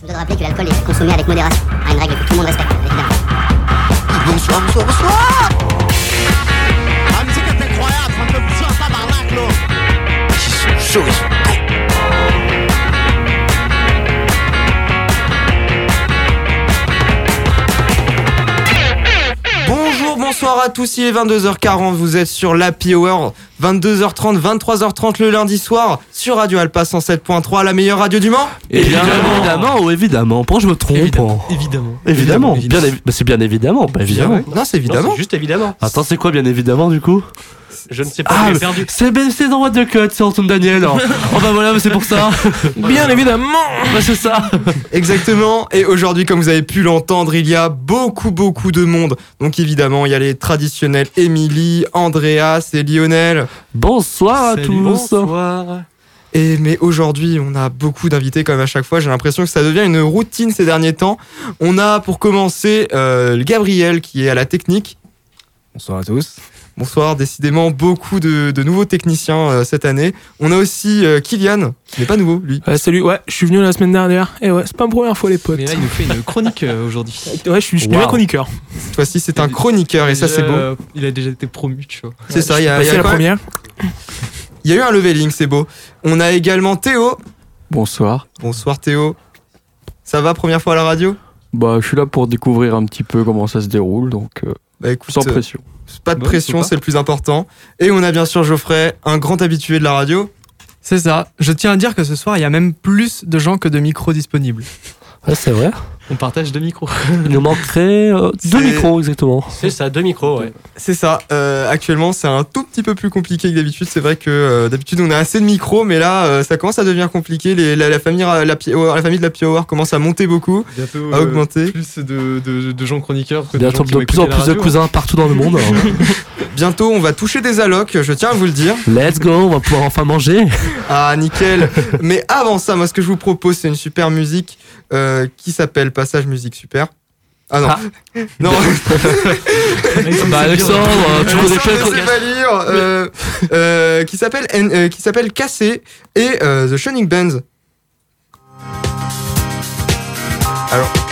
Je voudrais rappeler que l'alcool est consommé avec modération. Ah, une règle que tout le monde respecte, évidemment. Bonsoir, bonsoir, bonsoir La musique est incroyable, ça me fait pousser un tabarnak, là. Ils sont chauds, bonsoir à tous, il est 22h40, vous êtes sur l'Happy Hour, 22h30, 23h30 le lundi soir, sur Radio Alpa 107.3, la meilleure radio du Mans Évidemment, évidemment, ou évidemment. Pourquoi je me trompe Évidemment. Évidemment. Évidemment. Bien évi- bah, c'est bien évidemment. Bah, évidemment. Non, c'est évidemment. Non, c'est juste évidemment. Attends, c'est quoi bien évidemment du coup? Je ne sais pas, Ah, j'ai perdu. c'est ben, c'est dans What the Cut, c'est Antoine Daniel. oh bah voilà, c'est pour ça. Bien évidemment Bah c'est ça. Exactement, et aujourd'hui, comme vous avez pu l'entendre, il y a beaucoup, beaucoup de monde. Donc évidemment, il y a les traditionnels Émilie, Andreas et Lionel. Bonsoir à tous. Bonsoir. Et mais aujourd'hui, on a beaucoup d'invités comme à chaque fois. J'ai l'impression que ça devient une routine ces derniers temps. On a pour commencer euh, Gabriel qui est à la technique. Bonsoir à tous. Bonsoir, décidément beaucoup de, de nouveaux techniciens euh, cette année. On a aussi euh, Kylian, qui n'est pas nouveau lui. Salut, ouais, je suis venu la semaine dernière. Et ouais, c'est pas ma première fois les potes. Mais là, il nous fait une chronique euh, aujourd'hui. Ouais, je suis, je suis Wow. un chroniqueur. Cette fois-ci, c'est un chroniqueur et ça c'est beau. Il a déjà été promu, tu vois. C'est ça, il y a, y Passé a la première. il y a eu un leveling, c'est beau. On a également Théo. Bonsoir. Bonsoir Théo. Ça va, première fois à la radio? Bah, je suis là pour découvrir un petit peu comment ça se déroule, donc euh, Bah écoute, sans euh, pression. pas de Ouais, pression, c'est le plus important. Et on a bien sûr Geoffrey, un grand habitué de la radio. C'est ça. Je tiens à dire que ce soir, il y a même plus de gens que de micros disponibles. Ouais, c'est vrai. On partage deux micros. Il nous manquerait euh, deux C'est- micros exactement. C'est ça, deux micros, ouais. C'est ça. euh, actuellement, c'est un tout petit peu plus compliqué que d'habitude. C'est vrai que euh, d'habitude, on a assez de micros, mais là, euh, ça commence à devenir compliqué. Les- la, la famille, la, Pi- la famille de la Power commence à monter beaucoup, Bientôt à augmenter. plus de, de, de gens chroniqueurs que de Bientôt gens qui de plus en plus de cousins partout dans le monde. Bientôt, on va toucher des allocs. Je tiens à vous le dire. Let's go, on va pouvoir enfin manger. Ah, nickel. mais avant ça, moi, ce que je vous propose, c'est une super musique euh, qui s'appelle Passage Musique Super. Ah non. Non. Bah Alexandre, euh, tu connais lire. euh, euh, qui s'appelle euh, qui s'appelle Cassé et euh, The Shining Bands. Alors.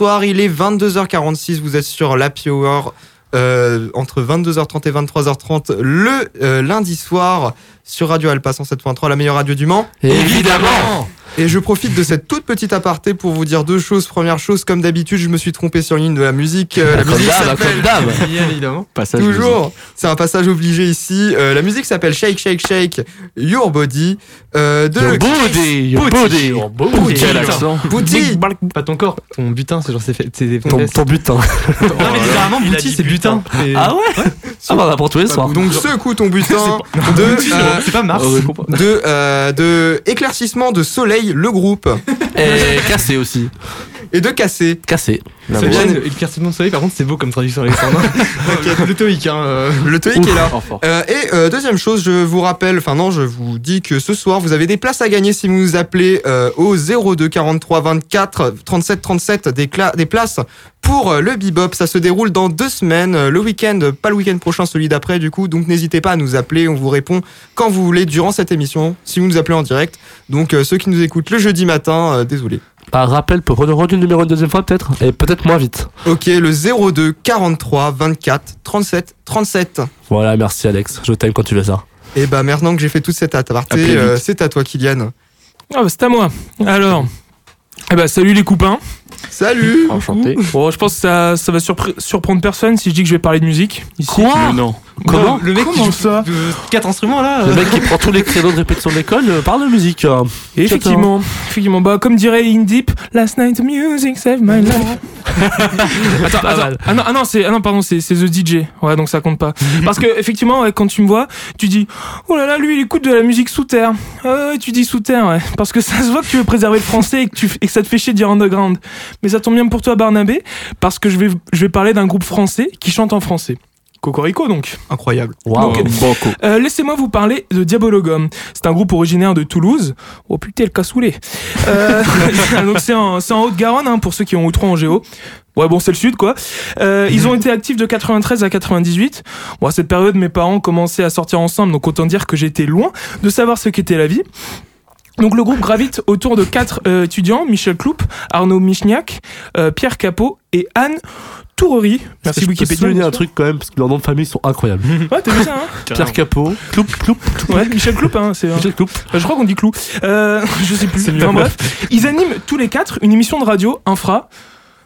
Il est 22h46. Vous êtes sur l'Happy Hour euh, entre 22h30 et 23h30 le euh, lundi soir sur Radio Alpa 107.3, la meilleure radio du Mans. Évidemment Et je profite de cette toute petite aparté pour vous dire deux choses. Première chose, comme d'habitude, je me suis trompé sur une ligne de la musique. Euh, la Comme musique s'appelle. Bien évidemment. Passage Toujours, c'est un passage obligé ici. Euh, la musique s'appelle Shake Shake Shake Your Body euh, de Your body, your body, your body. Quel accent. Booty. Pas ton corps, ton butin, c'est genre c'est fait. C'est des Ton, ton butin. Non mais littéralement, Il a bouti dit c'est butin. Et- Ah ouais? Ah bah apprend tous les soirs. Donc secoue ton butin de euh, C'est pas Mars. Oh, je comprends. de euh, de éclaircissement de soleil le groupe Et cassé aussi. et de casser. Cassé. La C'est bien, le quartier de soleil, par contre, c'est beau comme traduction, Alexandre. Le hein. euh. Le est là. Euh, et euh, deuxième chose, je vous rappelle, enfin non, je vous dis que ce soir, vous avez des places à gagner si vous nous appelez euh, au 02 43 24 37 37 des, cla- des places pour euh, le bebop. Ça se déroule dans deux semaines, euh, le week-end, pas le week-end prochain, celui d'après du coup. Donc n'hésitez pas à nous appeler, on vous répond quand vous voulez durant cette émission, si vous nous appelez en direct. Donc euh, ceux qui nous écoutent le jeudi matin, euh, désolé. Un rappel pour redire le numéro une deuxième fois peut-être? Et peut-être moins vite. Ok, le 02 43 24 37 37. Voilà, merci Alex. Je t'aime quand tu fais ça. Et bah maintenant que j'ai fait toute cette aparté, euh, c'est à toi Kylian. Ah bah c'est à moi. Alors, eh bah salut les copains. Salut Enchanté. Bon, je pense que ça, ça va surpre- surprendre personne si je dis que je vais parler de musique ici. Quoi Mais non. Comment Le mec qui Comment joue ça euh, quatre instruments là. Le euh. mec qui prend tous les créneaux de répétition de l'école euh, parle de musique. euh. Et effectivement, effectivement, bah comme dirait In Deep, Last night the music saved my life. attends, Pas attends. mal. Ah non, ah non, c'est ah non, pardon, c'est c'est The DJ. Ouais, donc ça compte pas. Parce que effectivement, ouais, quand tu me vois, tu dis oh là là, lui il écoute de la musique sous terre. Ah ouais, tu dis sous terre, ouais. Parce que ça se voit que tu veux préserver le français et que tu f- et que ça te fait chier de dire underground. Mais ça tombe bien pour toi, Barnabé, parce que je vais je vais parler d'un groupe français qui chante en français. Cocorico donc. Incroyable. Beaucoup. Euh, Laissez-moi vous parler de Diabologum. C'est un groupe originaire de Toulouse. Oh putain, le cassoulet. Euh, donc c'est en, c'est en Haute-Garonne, hein, pour ceux qui ont ou trois en géo. Ouais, bon, c'est le sud, quoi. Euh, ils ont été actifs de 93 à 98. Bon, à cette période, mes parents commençaient à sortir ensemble, donc autant dire que j'étais loin de savoir ce qu'était la vie. Donc le groupe gravite autour de quatre euh, étudiants, Michel Cloup, Arnaud Michniak, euh, Pierre Capot et Anne Tourerie. Merci Je peux Wikipédia. souligner un truc quand même, parce que leurs noms de famille sont incroyables. Ouais, t'as vu ça, hein Pierre Capot, Cloup, Cloup, Ouais, Michel Cloup, hein, c'est... Michel Cloup. Euh, Je crois qu'on dit clou. Euh, je sais plus. Enfin, bref, ils animent tous les quatre une émission de radio, Infra.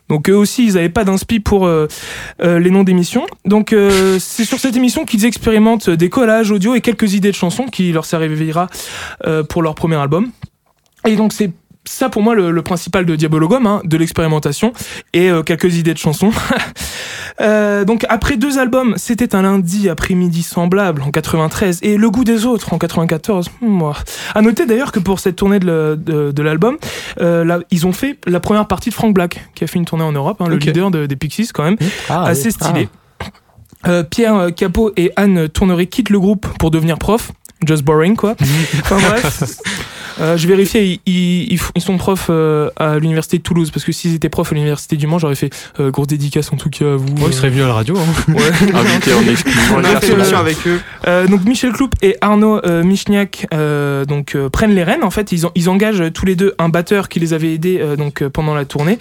Donc eux aussi, ils n'avaient pas d'inspi pour euh, euh, les noms d'émissions. Donc euh, c'est sur cette émission qu'ils expérimentent des collages audio et quelques idées de chansons qui leur servira euh, pour leur premier album. Et donc c'est ça pour moi le, le principal de Diabologum, hein, de l'expérimentation et euh, quelques idées de chansons. Euh, donc après deux albums, c'était un lundi après-midi semblable en 93 et Le goût des autres en 94. Moi. À noter d'ailleurs que pour cette tournée de, l'album, euh, ils ont fait la première partie de Frank Black qui a fait une tournée en Europe, hein, le leader de- des Pixies quand même, Ah, assez oui. stylé. Euh, Pierre Capot et Anne Tournerie quittent le groupe pour devenir prof. Just boring quoi. enfin bref. Euh, je vérifiais, ils, ils, ils ils sont profs euh, à l'université de Toulouse parce que s'ils étaient profs à l'université du Mans, j'aurais fait euh, grosse dédicace en tout cas à vous. Ouais, il serait venu à la radio. Hein. Ouais. Invité en exclusion. On a fait émission avec eux. Euh, donc Michel Cloup et Arnaud euh, Michniak euh, donc euh, prennent les rênes. En fait, ils, ont- ils engagent tous les deux un batteur qui les avait aidés euh, donc euh, pendant la tournée,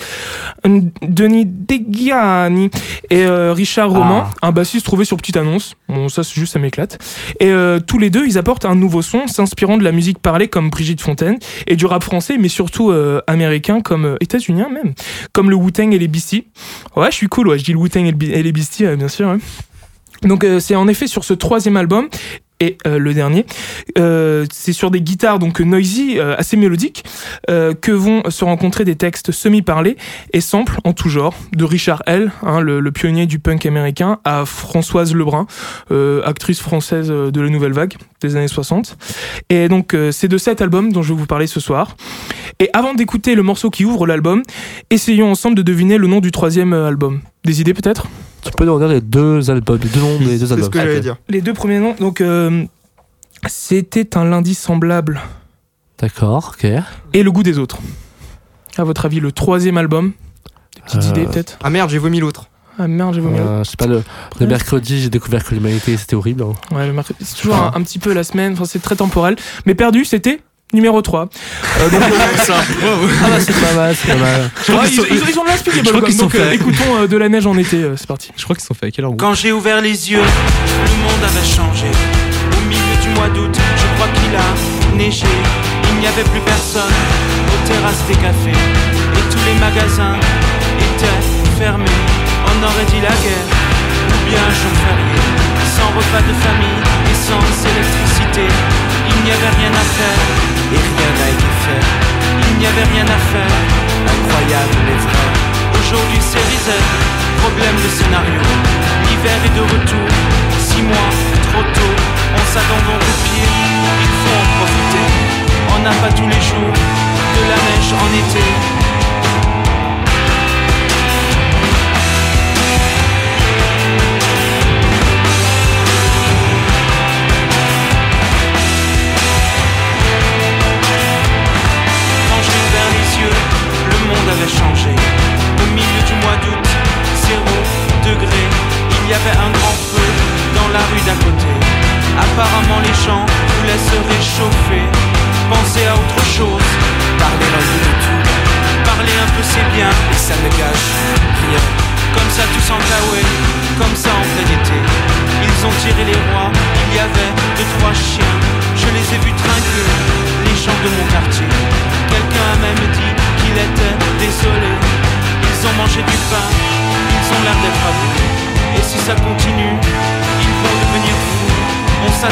Denis Degiani et euh, Richard Roman, un bassiste trouvé sur petite annonce. Bon, ça c'est juste ça m'éclate. Et euh, tous les deux, ils apportent un nouveau son, s'inspirant de la musique parlée comme Brigitte Fontaine et du rap français, mais surtout euh, américain comme euh, états-unien même, comme le Wu-Tang et les Beastie. Ouais, je suis cool. Ouais, je dis le Wu-Tang et, les euh, bien sûr. ouais. Donc euh, c'est en effet sur ce troisième album et euh, le dernier, euh, c'est sur des guitares donc noisy, euh, assez mélodiques, que vont se rencontrer des textes semi-parlés et samples en tout genre, de Richard L, hein, le, le pionnier du punk américain, à Françoise Lebrun, actrice française de la nouvelle vague des années 60. Et donc c'est de cet album dont je vais vous parler ce soir. Et avant d'écouter le morceau qui ouvre l'album, essayons ensemble de deviner le nom du troisième album. Des idées peut-être? Tu peux nous regarder les deux albums, les deux noms des deux C'est albums. ce que j'allais dire. Les deux premiers noms, donc euh, c'était un lundi semblable D'accord, ok. et le goût des autres. À votre avis, le troisième album Des petites Euh, idées peut-être Ah merde, j'ai vomi l'autre. Ah merde, j'ai vomi. Euh, je sais pas, le, le mercredi, j'ai découvert que l'humanité c'était horrible. hein. Ouais, le mercredi. C'est toujours un, un petit peu la semaine, enfin, c'est très temporel. Mais perdu, c'était numéro 3. Euh, donc, ah bah c'est pas mal, c'est pas mal. crois qu'ils ils, sont- ils- ils ont de les Bubblegum. sont Donc euh, écoutons euh, de la neige en été, euh, c'est parti. Je crois qu'ils sont faits à quelle heure Quand j'ai ouvert les yeux, le monde avait changé. Au milieu du mois d'août, je crois qu'il a neigé. Il n'y avait plus personne aux terrasses des cafés. Et tous les magasins étaient fermés. On aurait dit la guerre, ou bien un jour férié. Sans repas de famille et sans électricité. Il n'y avait rien à faire et rien n'a été fait. Il n'y avait rien à faire, incroyable mais vrai. Aujourd'hui c'est reset, problème de scénario. L'hiver est de retour, six mois, trop tôt. On s'attend donc au pire, il faut en profiter. On n'a pas tous les jours de la neige en été.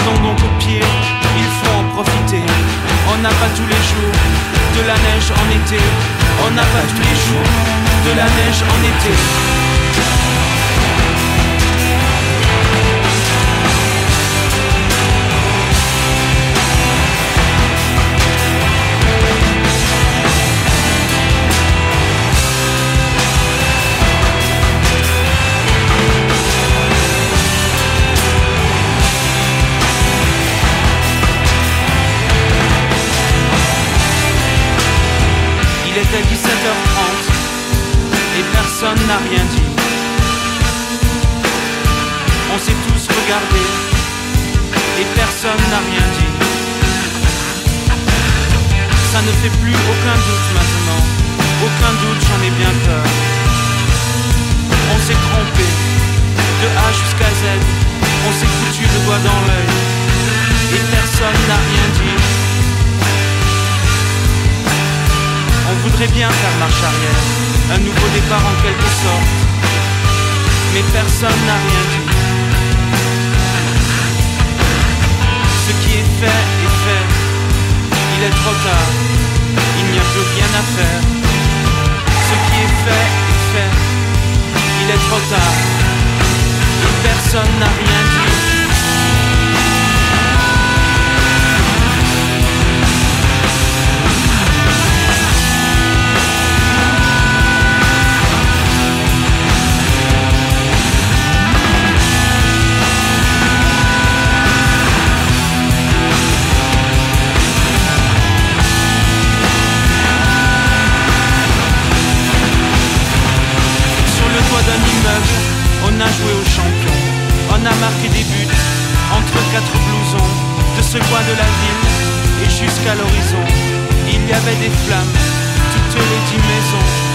Donc au pire, il faut en profiter. On n'a pas tous les jours de la neige en été. On n'a pas tous les jours de la neige en été. Fait plus aucun doute maintenant, aucun doute, j'en ai bien peur. On s'est trompé, de A jusqu'à Z, on s'est foutu le doigt dans l'œil et personne n'a rien dit. On voudrait bien faire marche arrière, un nouveau départ en quelque sorte. Mais personne n'a rien dit. Ce qui est fait est fait. Il est trop tard. Il n'y a plus rien à faire. Ce qui est fait est fait. Il est trop tard. Personne n'a rien dit. Quatre blousons. De ce coin de la ville et jusqu'à l'horizon, il y avait des flammes, toutes les dix maisons.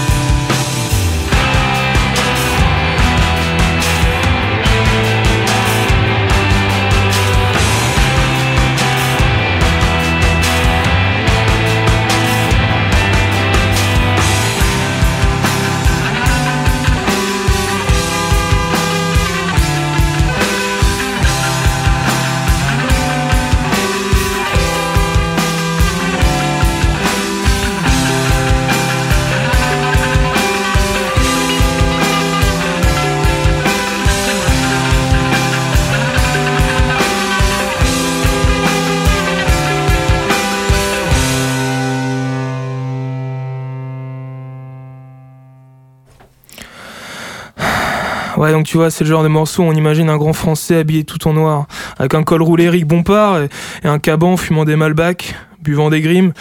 Donc tu vois, c'est le genre de morceau où on imagine un grand français habillé tout en noir, avec un col roulé Eric Bompard et, un caban fumant des Malbec, buvant des grimes,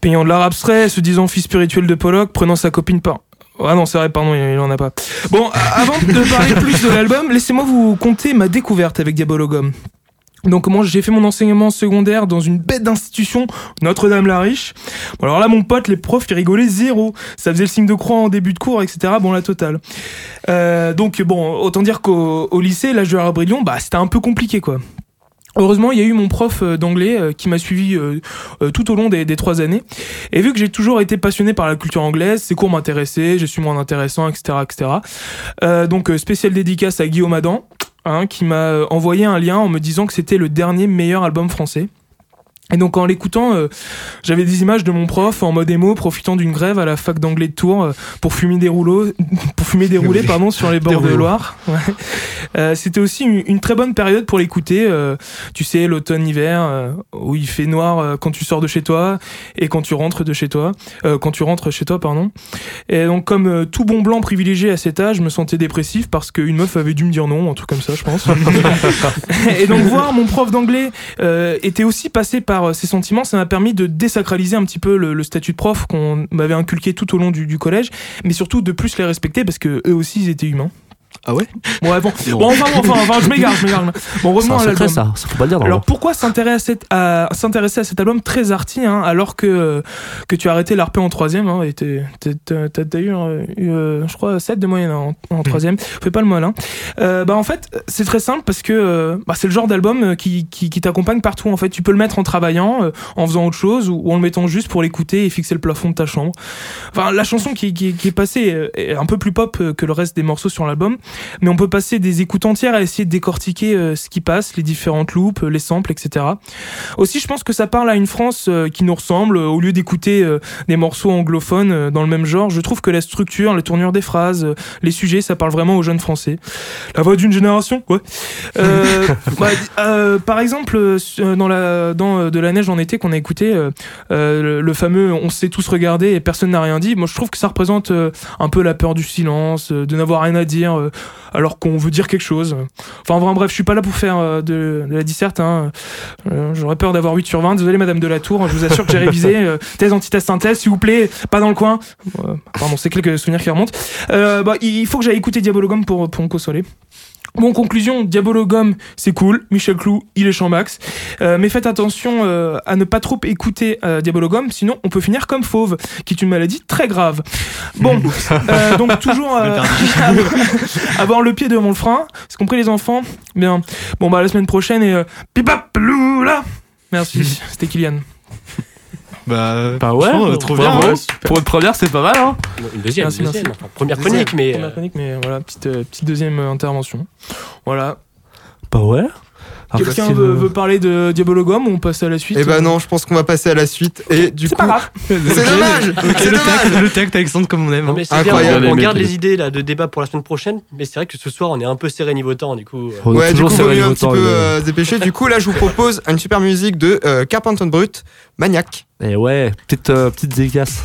payant de l'art abstrait, se disant fils spirituel de Pollock, prenant sa copine par. Ah non, c'est vrai, pardon, il en a pas. Bon, avant de parler plus de l'album, laissez-moi vous conter ma découverte avec Diabologum. Donc moi j'ai fait mon enseignement secondaire dans une bête d'institution, Notre-Dame-la-Riche. Bon, alors là mon pote, les profs, ils rigolaient zéro. Ça faisait le signe de croix en début de cours, etc. Bon la totale. Euh, donc bon, autant dire qu'au au lycée, l'âge de la rébellion, bah c'était un peu compliqué quoi. Heureusement, il y a eu mon prof euh, d'anglais euh, qui m'a suivi tout au long des, trois années. Et vu que j'ai toujours été passionné par la culture anglaise, ses cours m'intéressaient, j'ai su moins intéressant, etc., etc. Euh, donc spécial dédicace à Guillaume Adam, qui m'a envoyé un lien en me disant que c'était le dernier meilleur album français. Et donc en l'écoutant, euh, j'avais des images de mon prof en mode émo, profitant d'une grève à la fac d'anglais de Tours euh, pour fumer des rouleaux, pour fumer des roulés, pardon, sur les bords de. Loire. Ouais. Euh, C'était aussi une, une très bonne période pour l'écouter. euh, tu sais, l'automne-hiver, euh, où il fait noir euh, quand tu sors de chez toi et quand tu rentres de chez toi, euh, quand tu rentres chez toi, pardon. Et donc comme euh, tout bon blanc privilégié à cet âge, je me sentais dépressif parce qu'une meuf avait dû me dire non, un truc comme ça, je pense. et donc voir mon prof d'anglais euh, était aussi passé par euh, ces sentiments, ça m'a permis de désacraliser un petit peu le, le statut de prof qu'on m'avait inculqué tout au long du, du collège, mais surtout de plus les respecter parce que eux aussi ils étaient humains. Ah ouais Ouais, bon, bon enfin, bon, enfin, enfin, je m'égare, je m'égare. Bon, revenons à l'album. ça. Ça faut pas le dire. Alors pourquoi s'intéresser à, s'intéresser cet album très arty hein, alors que, que tu as arrêté l'ARP en troisième hein, et t'as eu, euh, eu, euh, je crois 7 de moyenne hein, en, en troisième fais pas le mal hein. Euh, bah en fait c'est très simple parce que euh, bah, c'est le genre d'album qui, qui, qui t'accompagne partout en fait tu peux le mettre en travaillant en faisant autre chose ou, ou en le mettant juste pour l'écouter et fixer le plafond de ta chambre enfin la chanson qui, qui, qui est passée est un peu plus pop que le reste des morceaux sur l'album mais on peut passer des écoutes entières à essayer de décortiquer euh, ce qui passe, les différentes loupes, euh, les samples, etc. Aussi, je pense que ça parle à une France euh, qui nous ressemble. Au lieu d'écouter des morceaux anglophones dans le même genre, je trouve que la structure, la tournure des phrases, les sujets, ça parle vraiment aux jeunes Français. La voix d'une génération, ouais. Euh, bah, euh, par exemple, dans la dans de la neige en été qu'on a écouté, euh, le, le fameux "on s'est tous regardé et personne n'a rien dit". Moi, je trouve que ça représente un peu la peur du silence, de n'avoir rien à dire alors qu'on veut dire quelque chose. Enfin, en bref, je suis pas là pour faire euh, de, de la disserte. Hein. Euh, J'aurais peur d'avoir 8 sur 20. Désolé, Madame Delatour, je vous assure que j'ai révisé. Euh, thèse, antithèse, synthèse, s'il vous plaît, pas dans le coin. Euh, pardon, c'est quelques souvenirs qui remontent. Bah, il faut que j'aille écouter Diabologum pour, pour me consoler. Bon, conclusion, Diabologum, c'est cool. Michel Clou, il est champ max. Euh, mais faites attention euh, à ne pas trop écouter euh, Diabologum, sinon on peut finir comme fauve, qui est une maladie très grave. Bon, euh, donc toujours avoir le pied devant le frein. C'est compris les enfants? Bien. Bon, bah la semaine prochaine et pipap loula. Merci, c'était Kylian. Bah, Bah ouais, trop bien. hein. Pour une première, c'est pas mal, hein. Une deuxième, Merci, une deuxième. merci. Enfin, première chronique, mais. Première euh, chronique, mais voilà, petite, euh, petite deuxième euh, intervention. Voilà. Bah ouais. Quelqu'un c'est veut, le- veut parler de Diabologum ou on passe à la suite Eh ben non, je pense qu'on va passer à la suite. Et du C'est coup, pas grave. c'est dommage. C'est le dommage. le tact, Alexandre, comme on aime. Non, hein. mais c'est bien, Incroyable. on, on garde les idées là, de débat pour la semaine prochaine, mais c'est vrai que ce soir on est un peu serré niveau temps, du coup. euh, On Ouais, du coup, mieux un petit temps, peu euh, dépêcher. Du coup, là, je vous propose une super musique de euh, Carpenter Brut, Maniac. Et ouais, petite, euh, petite dédicace.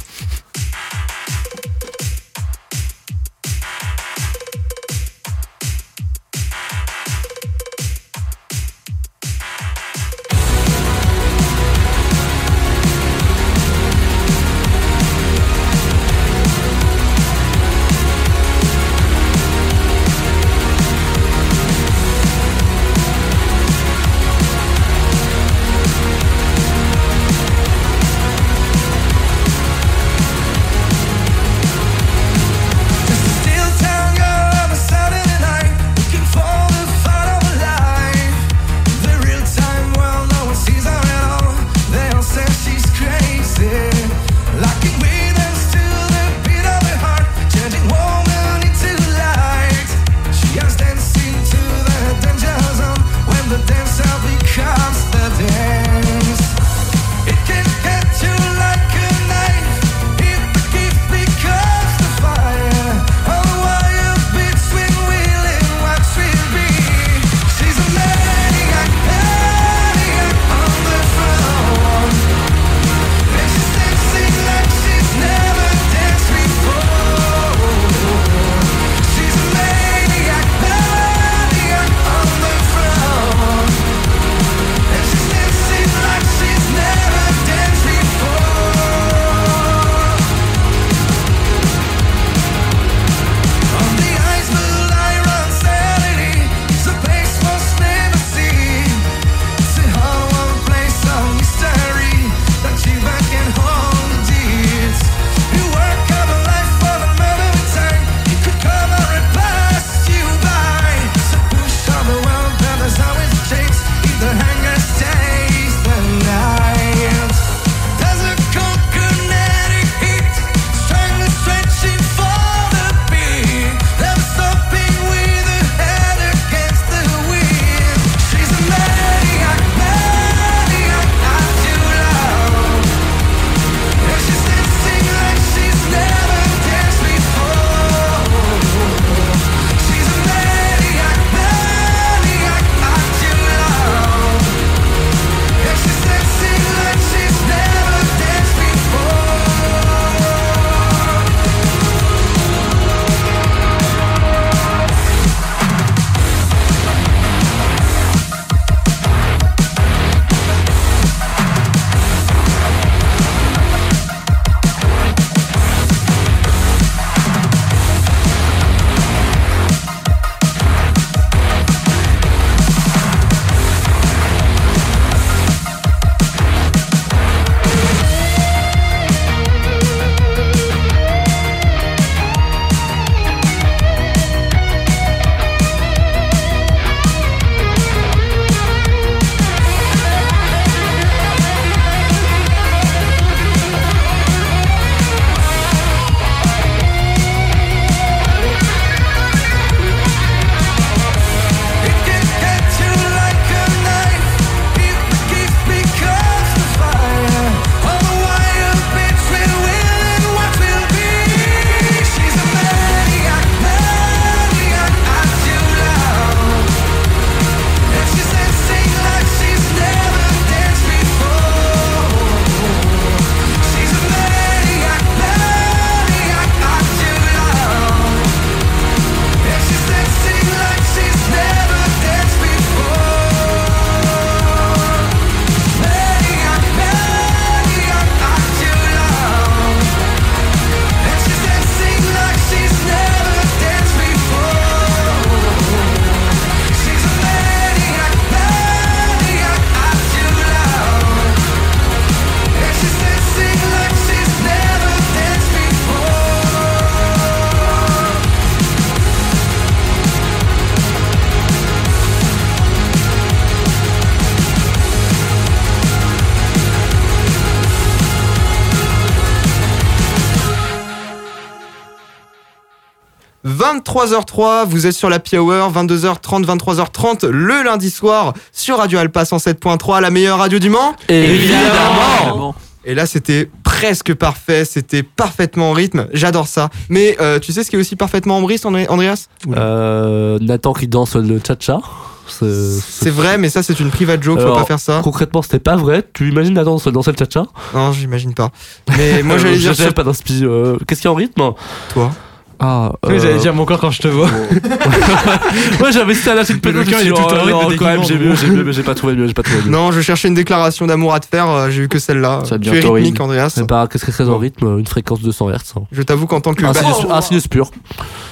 23h03, vous êtes sur la Hour, 22h30, 23h30 le lundi soir sur Radio Alpa 107.3, la meilleure radio du Mans. Évidemment. Et là, c'était presque parfait, c'était parfaitement en rythme, j'adore ça. Mais euh, tu sais ce qui est aussi parfaitement en rythme, André- Andreas? Euh, Nathan qui danse le cha-cha. C'est- vrai, mais ça, c'est une private joke, faut pas faire ça. Concrètement, c'était pas vrai. Tu imagines Nathan danser le cha-cha? Non, j'imagine pas. Mais moi, j'allais dire sur pas d'inspi. euh, Qu'est-ce qu'il y a en rythme? Toi? Ah, Oui, euh, j'allais dire mon corps quand je te vois. ouais, j'avais cité à la suite Mais le cœur, il est tout le temps en rythme, quand même, j'ai mieux, j'ai mieux, mais j'ai pas trouvé mieux, j'ai pas trouvé mieux. Non, je cherchais une déclaration d'amour à te faire, euh, j'ai eu que celle-là. Ça Tu devient rythmique, Andreas. Eh bah, qu'est-ce que c'est en rythme Une fréquence de 100 Hz. hein. Je t'avoue qu'en tant que Un sinus, un sinus pur.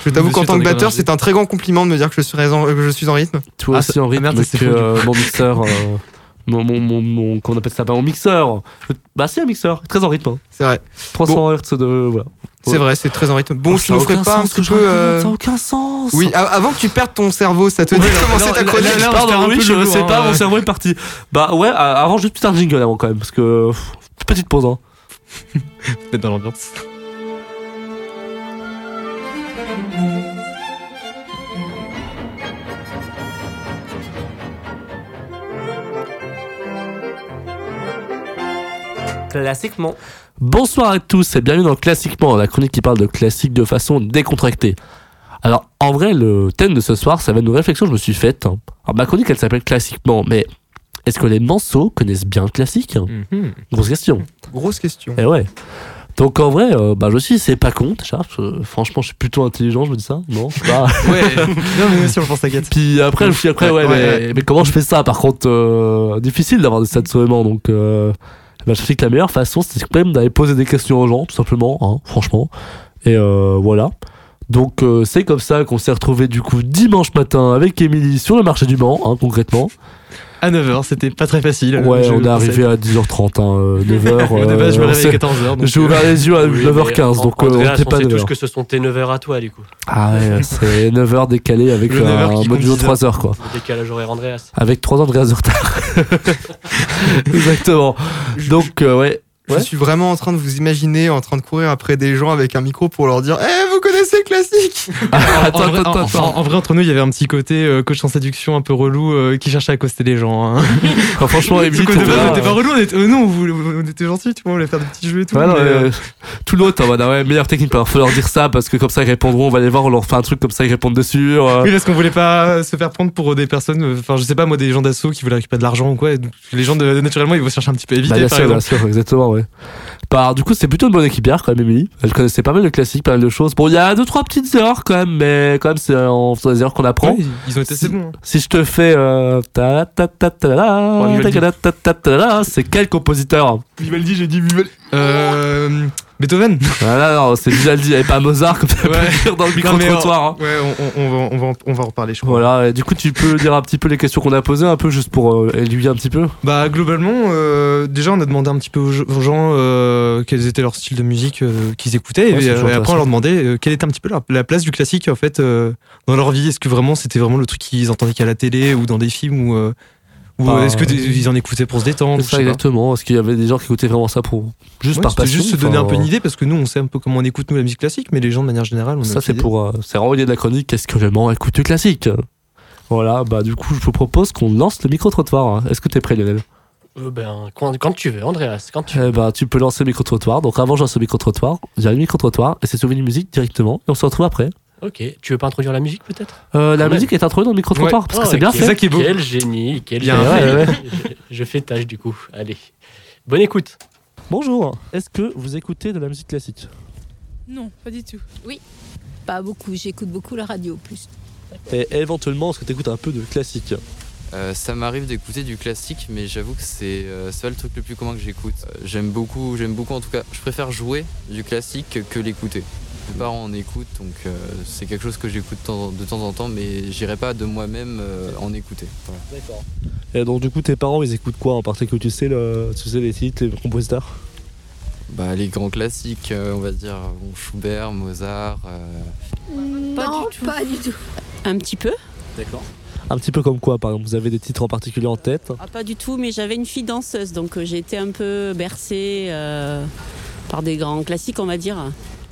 je t'avoue qu'en tant que batteur, c'est un très grand compliment de me dire que je suis en, que je suis en rythme. Toi Ah, aussi c'est- en ah, rythme merde, que c'est euh, mon mixeur. euh, mon, mon, mon, mon- comment on appelle ça? Pas mon mixeur. Bah, c'est un mixeur, très en rythme. hein. C'est vrai. 300 Hz de. Voilà. C'est vrai, c'est très en rythme. Bon, Oh, tu nous ferais pas un sens, petit que je peu. euh, Ça a aucun sens. Oui, avant que tu perdes ton cerveau, ça te dit commencer là, ta chronique. Pardon, un oui, je sais pas, hein. mon cerveau est parti. Bah ouais, avant juste putain de jingle avant quand même, parce que. Petite pause, hein. Peut-être dans l'ambiance. Classiquement. Bonsoir à tous et bienvenue dans Classiquement, la chronique qui parle de classique de façon décontractée. Alors, en vrai, le thème de ce soir, ça va être une réflexion que je me suis faite. hein. Alors, ma chronique, elle s'appelle Classiquement, mais est-ce que les manceaux connaissent bien le classique Mhm. Grosse question. Grosse question. Eh ouais. Donc en vrai, euh, bah je aussi c'est pas con déjà. franchement, je suis plutôt intelligent, je me dis ça. Non, je sais pas. Ouais. non, mais aussi, on pense t'inquiète. Puis après, je me suis dit, après, ouais, Ouais, mais, ouais. mais comment je fais ça Par contre, euh, difficile d'avoir des stationnements. Donc, euh, je dit que la meilleure façon, c'est quand même d'aller poser des questions aux gens, tout simplement, hein, franchement. Et euh, voilà. Donc, euh, c'est comme ça qu'on s'est retrouvé du coup dimanche matin avec Émilie sur le marché du Mans, hein, concrètement. À 9h, c'était pas très facile. Ouais, Je on est arrivé à 10h30, hein, euh, 9h. De base, je me euh, réveille à c'est- 14h. J'ai ouvert les yeux à Oui, 9h15, mais donc euh, on Andreas, n'était pas on sait 9h. tous que ce sont tes 9h à toi, du coup. Ah ouais, c'est 9h décalé avec Le 9 heures un qui module de compte 3 heures quoi. Le décalage horaire Andreas. Avec 3 ans de retard. Exactement. Donc euh, ouais. Je Ouais. suis vraiment en train de vous imaginer en train de courir après des gens avec un micro pour leur dire Eh, vous connaissez le classique attends, en, vrai, attends, en- attends. en- en vrai, entre nous, il y avait un petit côté euh, coach en séduction un peu relou euh, qui cherchait à accoster les gens. Hein. Enfin, franchement, pas, gars, on était pas relou, on était, euh, non, on, on était gentils, tu vois, on voulait faire des petits jeux et tout. Ouais, non, mais, euh, euh, tout l'autre en mode ah ouais, meilleure technique, il faut leur dire ça parce que comme ça ils répondront, on va les voir, on leur fait un truc comme ça, ils répondent dessus. euh. Oui, parce qu'on voulait pas se faire prendre pour des personnes, euh, enfin, je sais pas, moi, des gens d'assaut qui voulaient récupérer de l'argent ou quoi. et donc, Les gens, de, naturellement, ils vont chercher un petit peu à éviter, Bah, bien par sûr, bien exemple. sûr, exactement, ouais. Du coup, c'est plutôt une bonne équipière quand même, Émilie. Elle connaissait pas mal de classiques, pas mal de choses. Bon, il y a deux, trois petites erreurs quand même, mais quand même, c'est en faisant des erreurs qu'on apprend. Ils ont été assez Si- bons. hein. Si je te fais euh, ta ta ta ta la, c'est quel compositeur? Vivaldi, j'ai dit Vivaldi. Euh. Beethoven Voilà, non, c'est Vivaldi et pas Mozart comme ça Ouais. dire dans le micro-trottoir. hein. Ouais, on, on, on va, on, va, en- on va en reparler, je crois. Voilà, et du coup, tu peux dire un petit peu les questions qu'on a posées, un peu juste pour euh, éluder un petit peu. Bah globalement, euh, déjà on a demandé un petit peu aux, ge- aux gens euh, quels étaient leurs styles de musique euh, qu'ils écoutaient Ouais, et, c'est euh, et après on leur demandait quelle était un petit peu la, la place du classique en fait dans leur vie. Est-ce que vraiment c'était vraiment le truc qu'ils entendaient qu'à la télé ou dans des films ou, ou Bah, est-ce que des- ils en écoutaient pour se détendre C'est ça, exactement. Parce qu'il y avait des gens qui écoutaient vraiment ça pour juste Ouais, par c'était passion. juste se donner un peu une idée parce que nous on sait un peu comment on écoute nous la musique classique mais les gens de manière générale on Ça, c'est pour. euh, c'est renvoyer de la chronique. Qu'est-ce que vraiment écoute du classique? Voilà, bah du coup, je vous propose qu'on lance le micro-trottoir. hein. Est-ce que t'es prêt, Lionel? Euh, ben, quand, quand tu veux, Andreas, quand tu veux. Eh ben, tu peux lancer le micro-trottoir. Donc, avant, je lance le micro-trottoir. J'ai le micro-trottoir et c'est sur une musique directement. Et on se retrouve après. Ok, tu veux pas introduire la musique peut-être? Euh, la Quand même. musique est introduite dans le micro-trottoir parce que Oh, c'est bien fait. ça qui est beau. Quel génie, quel génie. ouais, je, je fais tâche du coup. Allez, bonne écoute. Bonjour. Est-ce que vous écoutez de la musique classique? Non, pas du tout. Pas beaucoup, j'écoute beaucoup la radio plus. Et éventuellement, est-ce que tu écoutes un peu de classique? Euh, ça m'arrive d'écouter du classique, mais j'avoue que c'est euh, c'est pas le truc le plus commun que j'écoute. Euh, j'aime beaucoup, j'aime beaucoup en tout cas. Je préfère jouer du classique que l'écouter. Mes parents en écoutent, donc euh, c'est quelque chose que j'écoute de temps- en temps, mais j'irai pas de moi-même euh, en écouter. Voilà. D'accord. Et donc, du coup, tes parents, ils écoutent quoi en particulier? Tu sais, le, tu sais les titres, les compositeurs? Bah, les grands classiques, euh, on va dire bon, Schubert, Mozart. euh, Pas du tout. Pas du tout. Un petit peu D'accord. Un petit peu comme quoi, par exemple Vous avez des titres en particulier en tête? Ah, Pas du tout, mais j'avais une fille danseuse, donc euh, j'ai été un peu bercée euh, par des grands classiques, on va dire.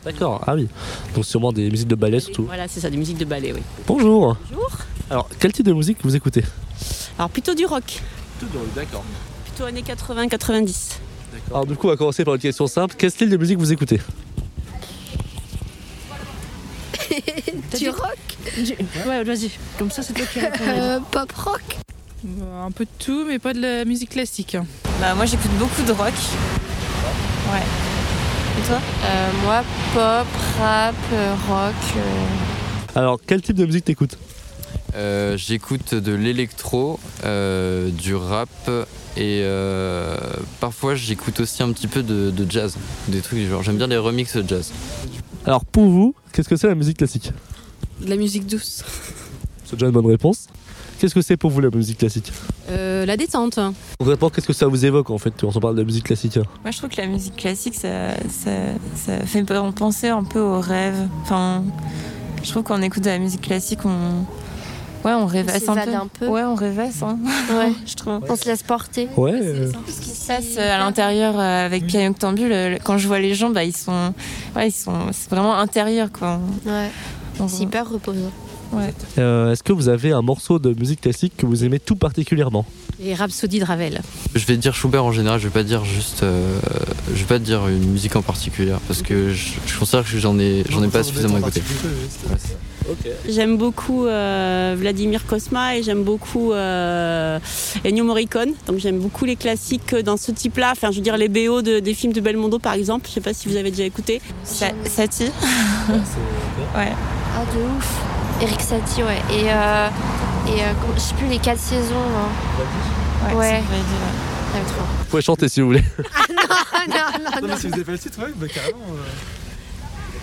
D'accord, ah oui. Donc sûrement des musiques de ballet surtout. Voilà, c'est ça, des musiques de ballet, oui. Bonjour. Bonjour. Alors, quel type de musique vous écoutez? Alors plutôt du rock, D'accord. plutôt années 80-90. Alors du coup, on va commencer par une question simple. Quel style de musique vous écoutez? Du rock Ouais, vas-y, comme ça c'est toi qui réponds. Euh, Pop rock Euh, Un peu de tout, mais pas de la musique classique. Bah moi j'écoute beaucoup de rock. Ouais. Toi Euh, Moi, pop, rap, euh, rock. Alors, quel type de musique t'écoutes Euh, J'écoute de l'électro, euh, du rap et euh, parfois j'écoute aussi un petit peu de, de jazz. Des trucs du genre. J'aime bien les remixes de jazz. Alors pour vous, qu'est-ce que c'est la musique classique De la musique douce. C'est déjà une bonne réponse. Qu'est-ce que c'est pour vous la musique classique? Euh, la détente. Concrètement, qu'est-ce que ça vous évoque en fait quand on parle de la musique classique Moi je trouve que la musique classique ça, ça, ça fait penser un peu au rêve. Enfin, je trouve qu'on écoute de la musique classique, on. Ouais, on rêvasse un peu. un peu. Ouais, on rêvasse. Hein. Ouais. je trouve. On se laisse porter. Ouais. euh, Ce qui se passe euh, à l'intérieur euh, avec Pierre Octambule, quand je vois les gens, bah, ils sont, ouais, ils sont, c'est vraiment intérieur quoi. Ouais. C'est hyper reposant. Ouais. euh, Est-ce que vous avez un morceau de musique classique que vous aimez tout particulièrement? Les Rhapsodies de Ravel. Je vais dire Schubert en général, je vais pas dire juste. euh, je vais pas dire une musique en particulier parce que je, je considère que j'en ai, j'en ai pas suffisamment écouté. J'aime beaucoup euh, Vladimir Kosma et j'aime beaucoup euh, Ennio Morricone. Donc j'aime beaucoup les classiques dans ce type-là. Enfin, je veux dire les BO de- des films de Belmondo par exemple. Je sais pas si vous avez déjà écouté. Sa- Satie. ouais. Ah, de ouf. Eric Satie, ouais. Et, euh, et euh, je sais plus, les quatre saisons. hein. Ouais. Ouais. trop. Vous pouvez chanter si vous voulez. Ah non, non, non, non. si vous avez pas le titre, ouais, bah carrément.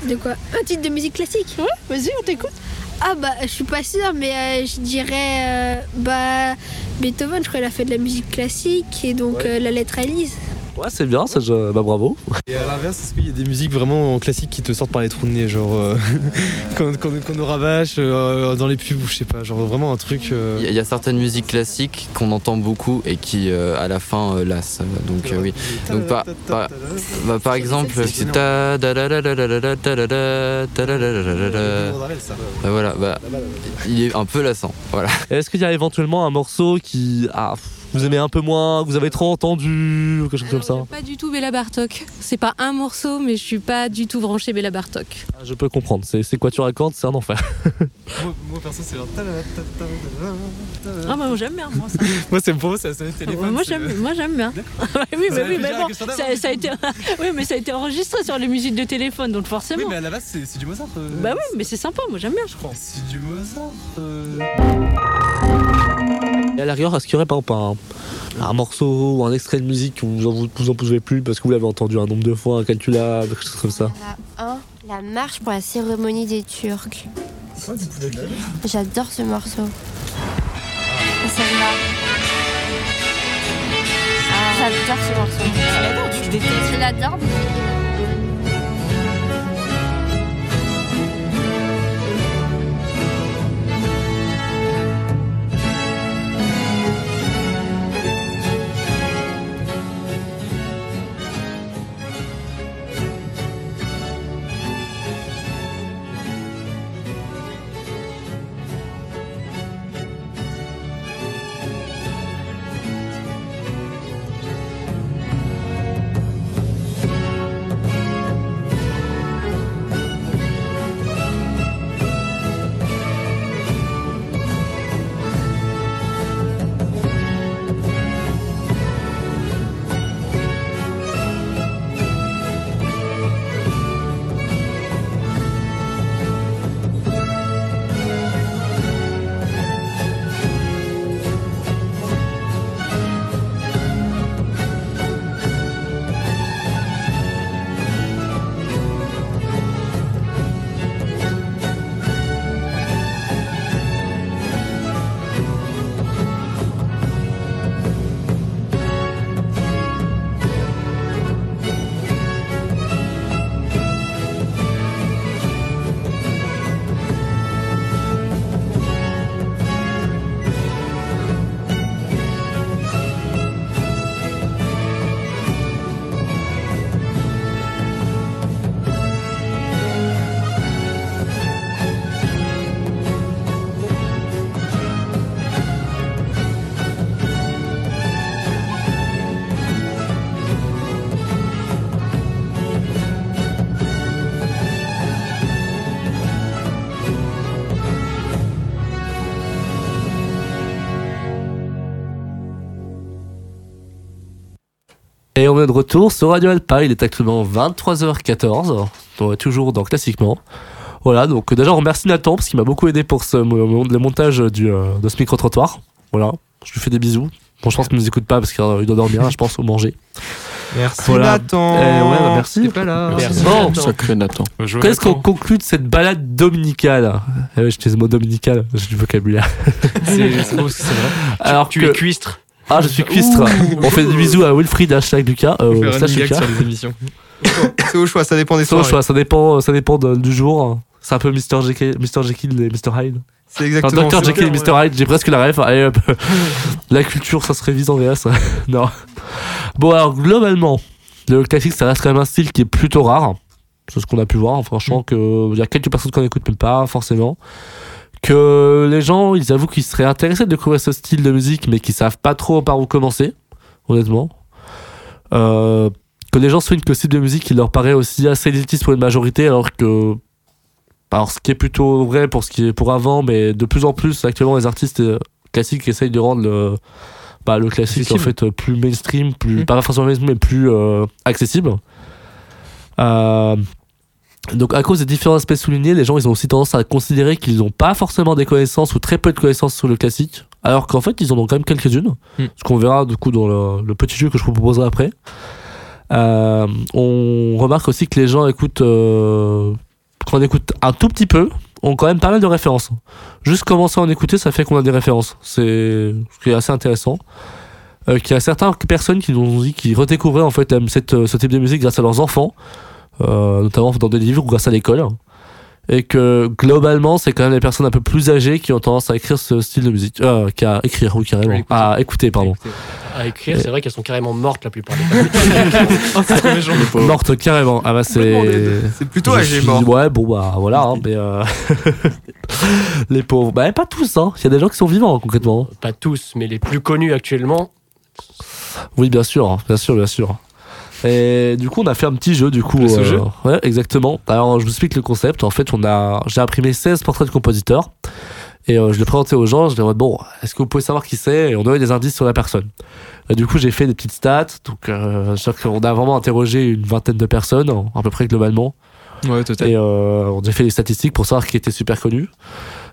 De quoi? Un titre de musique classique? Ouais, vas-y, on t'écoute. Ah bah je suis pas sûre mais euh, je dirais euh, bah Beethoven je crois qu'il a fait de la musique classique et donc euh, la lettre à Lise. Ouais, c'est bien, ça, bah bravo. Et à l'inverse, est-ce qu'il y a des musiques vraiment classiques qui te sortent par les trous de nez, genre euh, qu'on nous rabâche euh, dans les pubs ou je sais pas, genre vraiment un truc. Euh il y, a certaines musiques classiques qu'on entend beaucoup et qui euh, à la fin lassent. Donc oui. Donc par, bah, par, exemple, ta bah, voilà, bah, il est un peu lassant. Voilà. Est-ce qu'il y a éventuellement un morceau qui ah, vous aimez un peu moins, vous avez trop entendu, ou quelque chose comme ça Pas du tout Béla Bartok. C'est pas un morceau, mais je suis pas du tout branchée Béla Bartok. Ah, Je peux comprendre, c'est quoi tu racontes, c'est un enfer. Moi, moi, perso, c'est genre. Ah bah moi j'aime bien moi ça. Moi, c'est pour moi, c'est un téléphone. moi j'aime moi j'aime bien. oui Ça mais, oui, mais bon, ça, ça a été oui mais ça a été enregistré sur les musiques de téléphone donc forcément. Oui, mais à la base, c'est c'est du Mozart. euh, Bah oui mais c'est sympa moi j'aime bien je crois. C'est du Mozart. euh. Et à la rigueur, est-ce qu'il y aurait par exemple un, un morceau ou un extrait de musique que vous en, vous en pouvez plus parce que vous l'avez entendu un nombre de fois incalculable, quelque chose comme ça La 1, la marche pour la cérémonie des Turcs. J'adore ce morceau. Et celle-là. J'adore ce morceau. Tu l'adores, tu le détestes. Je l'adore. mais- Et on est de retour sur Radio Alpa, il est actuellement 23h14, on est toujours dans Classiquement. Voilà, donc euh, déjà on remercie Nathan parce qu'il m'a beaucoup aidé pour ce, le montage du, euh, de ce micro-trottoir. Voilà, je lui fais des bisous. Bon, je pense qu'il ne nous écoute pas parce qu'il doit dormir, je pense, ou manger. Merci Voilà. Nathan. Eh ouais, bah, merci. Pas là. Merci. Bon. Sacré Nathan. Qu'est-ce qu'on conclut de cette balade dominicale eh ouais, J'utilise le mot dominical, j'ai du vocabulaire. C'est vrai. Alors tu que- es cuistre. Ah, je suis cuistre. On fait des bisous à Wilfried, hashtag Lucas. Euh, slash Lucas. sur les émissions. C'est au choix, ça dépend des C'est au choix, ça dépend, ça dépend de- du jour. C'est un peu Mr. Jekyll, Mr. Jekyll et Mr. Hyde. C'est exactement Enfin, Dr. Jekyll et Mr. Hyde, j'ai presque la ref. Allez hop. la culture, ça se révise en VS. non. Bon, alors, globalement, le classique, ça reste quand même un style qui est plutôt rare. C'est ce qu'on a pu voir. hein, Franchement, que il y a quelques personnes qui en écoutent, mais pas forcément. Que les gens, ils avouent qu'ils seraient intéressés de découvrir ce style de musique, mais qu'ils savent pas trop par où commencer, honnêtement. Euh, que les gens soulignent que le style de musique, il leur paraît aussi assez élitiste pour une majorité, alors que alors, ce qui est plutôt vrai pour ce qui est pour avant, mais de plus en plus, actuellement, les artistes euh, classiques essayent de rendre le, bah, le classique en fait euh, plus mainstream, plus, Mm. pas forcément mainstream, mais plus euh, accessible. Euh, donc, à cause des différents aspects soulignés, les gens ils ont aussi tendance à considérer qu'ils n'ont pas forcément des connaissances ou très peu de connaissances sur le classique, alors qu'en fait, ils en ont quand même quelques-unes. Mm. Ce qu'on verra du coup dans le, le petit jeu que je vous proposerai après. Euh, on remarque aussi que les gens écoutent, euh, quand on écoute un tout petit peu, ont quand même pas mal de références. Juste commencer à en écouter, ça fait qu'on a des références. C'est ce qui est assez intéressant. Euh, qu'il y a certaines personnes qui nous ont dit qu'ils redécouvraient en fait cette, euh, ce type de musique grâce à leurs enfants, notamment dans des livres ou grâce à l'école. Et que globalement, c'est quand même les personnes un peu plus âgées qui ont tendance à écrire ce style de musique. Euh, qu'à écrire, oui, carrément. À écouter, pardon. À écrire, Et- c'est vrai qu'elles sont carrément mortes la plupart des fois. Morte carrément. Ah bah c'est. C'est plutôt âgé suis- mort. Ouais, bon bah voilà, hein, mais euh, les pauvres. Bah pas tous, hein. Il y a des gens qui sont vivants concrètement. Pas tous, mais les plus connus actuellement. Oui, bien sûr, hein, bien sûr, bien sûr. Et du coup, on a fait un petit jeu, du coup. ce jeu Ouais, exactement. Alors, je vous explique le concept. En fait, on a, j'ai imprimé 16 portraits de compositeurs. Et euh, je l'ai présenté aux gens. Je leur ai dit, bon, est-ce que vous pouvez savoir qui c'est? Et on donnait des indices sur la personne. Et du coup, j'ai fait des petites stats. Donc, euh, qu'on a vraiment interrogé une vingtaine de personnes, à peu près globalement. Ouais, total. Et euh, on a fait des statistiques pour savoir qui était super connu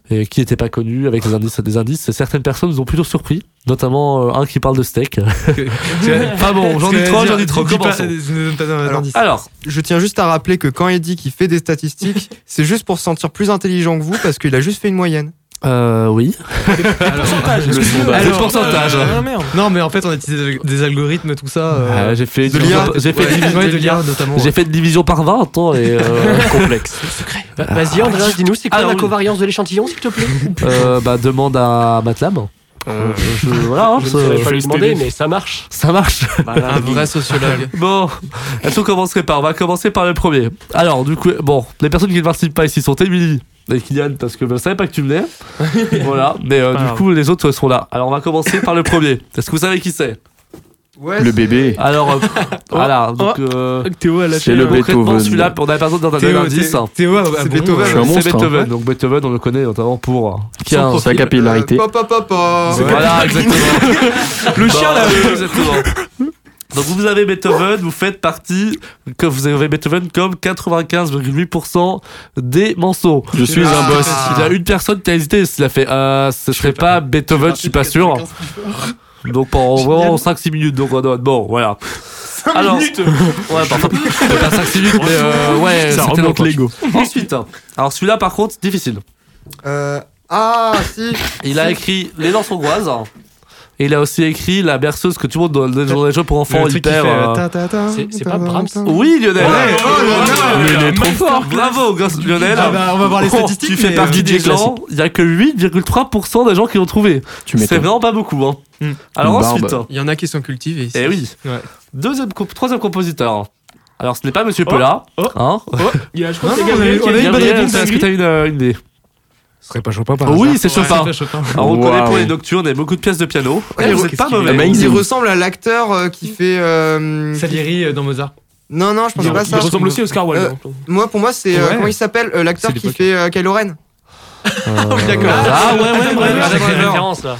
et qui n'était pas connu avec les indices des indices. Et certaines personnes nous ont plutôt surpris, notamment euh, un qui parle de steak. Pas bon, j'en dis trop, j'en dis trop. Commençons. Alors, Alors, je tiens juste à rappeler que quand il dit qu'il fait des statistiques, c'est juste pour se sentir plus intelligent que vous parce qu'il a juste fait une moyenne. Euh, oui. pourcentage, Le sondage. Le pourcentage. Ah, merde. Non, mais en fait, on a utilisé des algorithmes, tout ça. euh, Ah, j'ai fait de l'IA. j'ai fait Ouais, de l'IA notamment. J'ai fait une division par 20 attends, et euh, complexe. Bah, Vas-y, Andreas, dis-nous, c'est quoi Alors, la oui. covariance de l'échantillon, s'il te plaît? Euh, bah demande à Matlam. Euh, je, voilà, hein, Je ne ça- pas lui demander, mais ça marche. Ça marche. Un vrai sociologue. Bon, est-ce qu'on commencerait par On va commencer par le premier. Alors, du coup, bon, les personnes qui ne participent pas ici sont Émilie et Kylian parce que je ne savais pas que tu venais. voilà, mais euh, du grave. coup, les autres sont là. Alors, on va commencer par le premier. Est-ce que vous savez qui c'est? Ouais, Le bébé. Alors, euh, voilà, donc. euh, Théo a lâché le Beethoven. celui-là, on a besoin d'un Théo, indice. Théo, C'est bon, Beethoven. ouais. Je suis un C'est monstre. hein. Beethoven, donc Beethoven, on le connaît notamment pour. euh, qui a Sa capillarité. Euh, papa, papa. Voilà, exactement. Le chien, là. Bah, exactement. Donc vous avez Beethoven, vous faites partie, que vous avez Beethoven comme 95,8% des morceaux. Je suis Ah, un boss. Il y a une personne qui a hésité, il a fait, euh, ce serait pas Beethoven, je suis pas sûr. Donc pendant vraiment 5-6 minutes, donc on doit- bon, voilà. Alors, ouais, parfois, pas 5-6 minutes, mais euh, ouais, Ça remonte l'ego. Ensuite, alors celui-là par contre, difficile. Euh, ah, si. Il a écrit Les Danses hongroises. Et il a aussi écrit La berceuse que le monde dans les jeux- pour enfants hyper. euh, ta, C'est- pas Brahms. Oui, Lionel oh, il est trop fort Bravo, grâce- Lionel Ah bah, on va voir les Bon, statistiques, Tu fais mais, partie euh, des DJ gens, il y a que 8,3% des gens qui l'ont trouvé. Tu C'est vraiment pas beaucoup. Hein. Hmm. Alors ensuite, Il y en a qui sont cultivés ici. eh oui, deuxième, troisième compositeur. Alors ce n'est pas Monsieur Pelat. oh. Hein Il y a, je crois Non, que c'est Gabriel. Est-ce que t'as une, euh, une idée? Ce serait pas Chopin par Oui, c'est Chopin. Chopin. Alors on connaît pour les nocturnes et beaucoup de pièces de piano. Ouais, vous êtes pas mauvais. fait Il ressemble à l'acteur euh, qui fait. euh, Salieri euh, dans Mozart. Non, non, je pense Il pas ça. ressemble aussi à Oscar Wilde. Euh, Moi, pour moi, c'est. euh, Ouais. comment il s'appelle euh, L'acteur qui fait euh, Kylo Ren Euh, d'accord. Ah ouais, ouais, ouais, Ouais, ouais, avec ouais, les ouais. références là.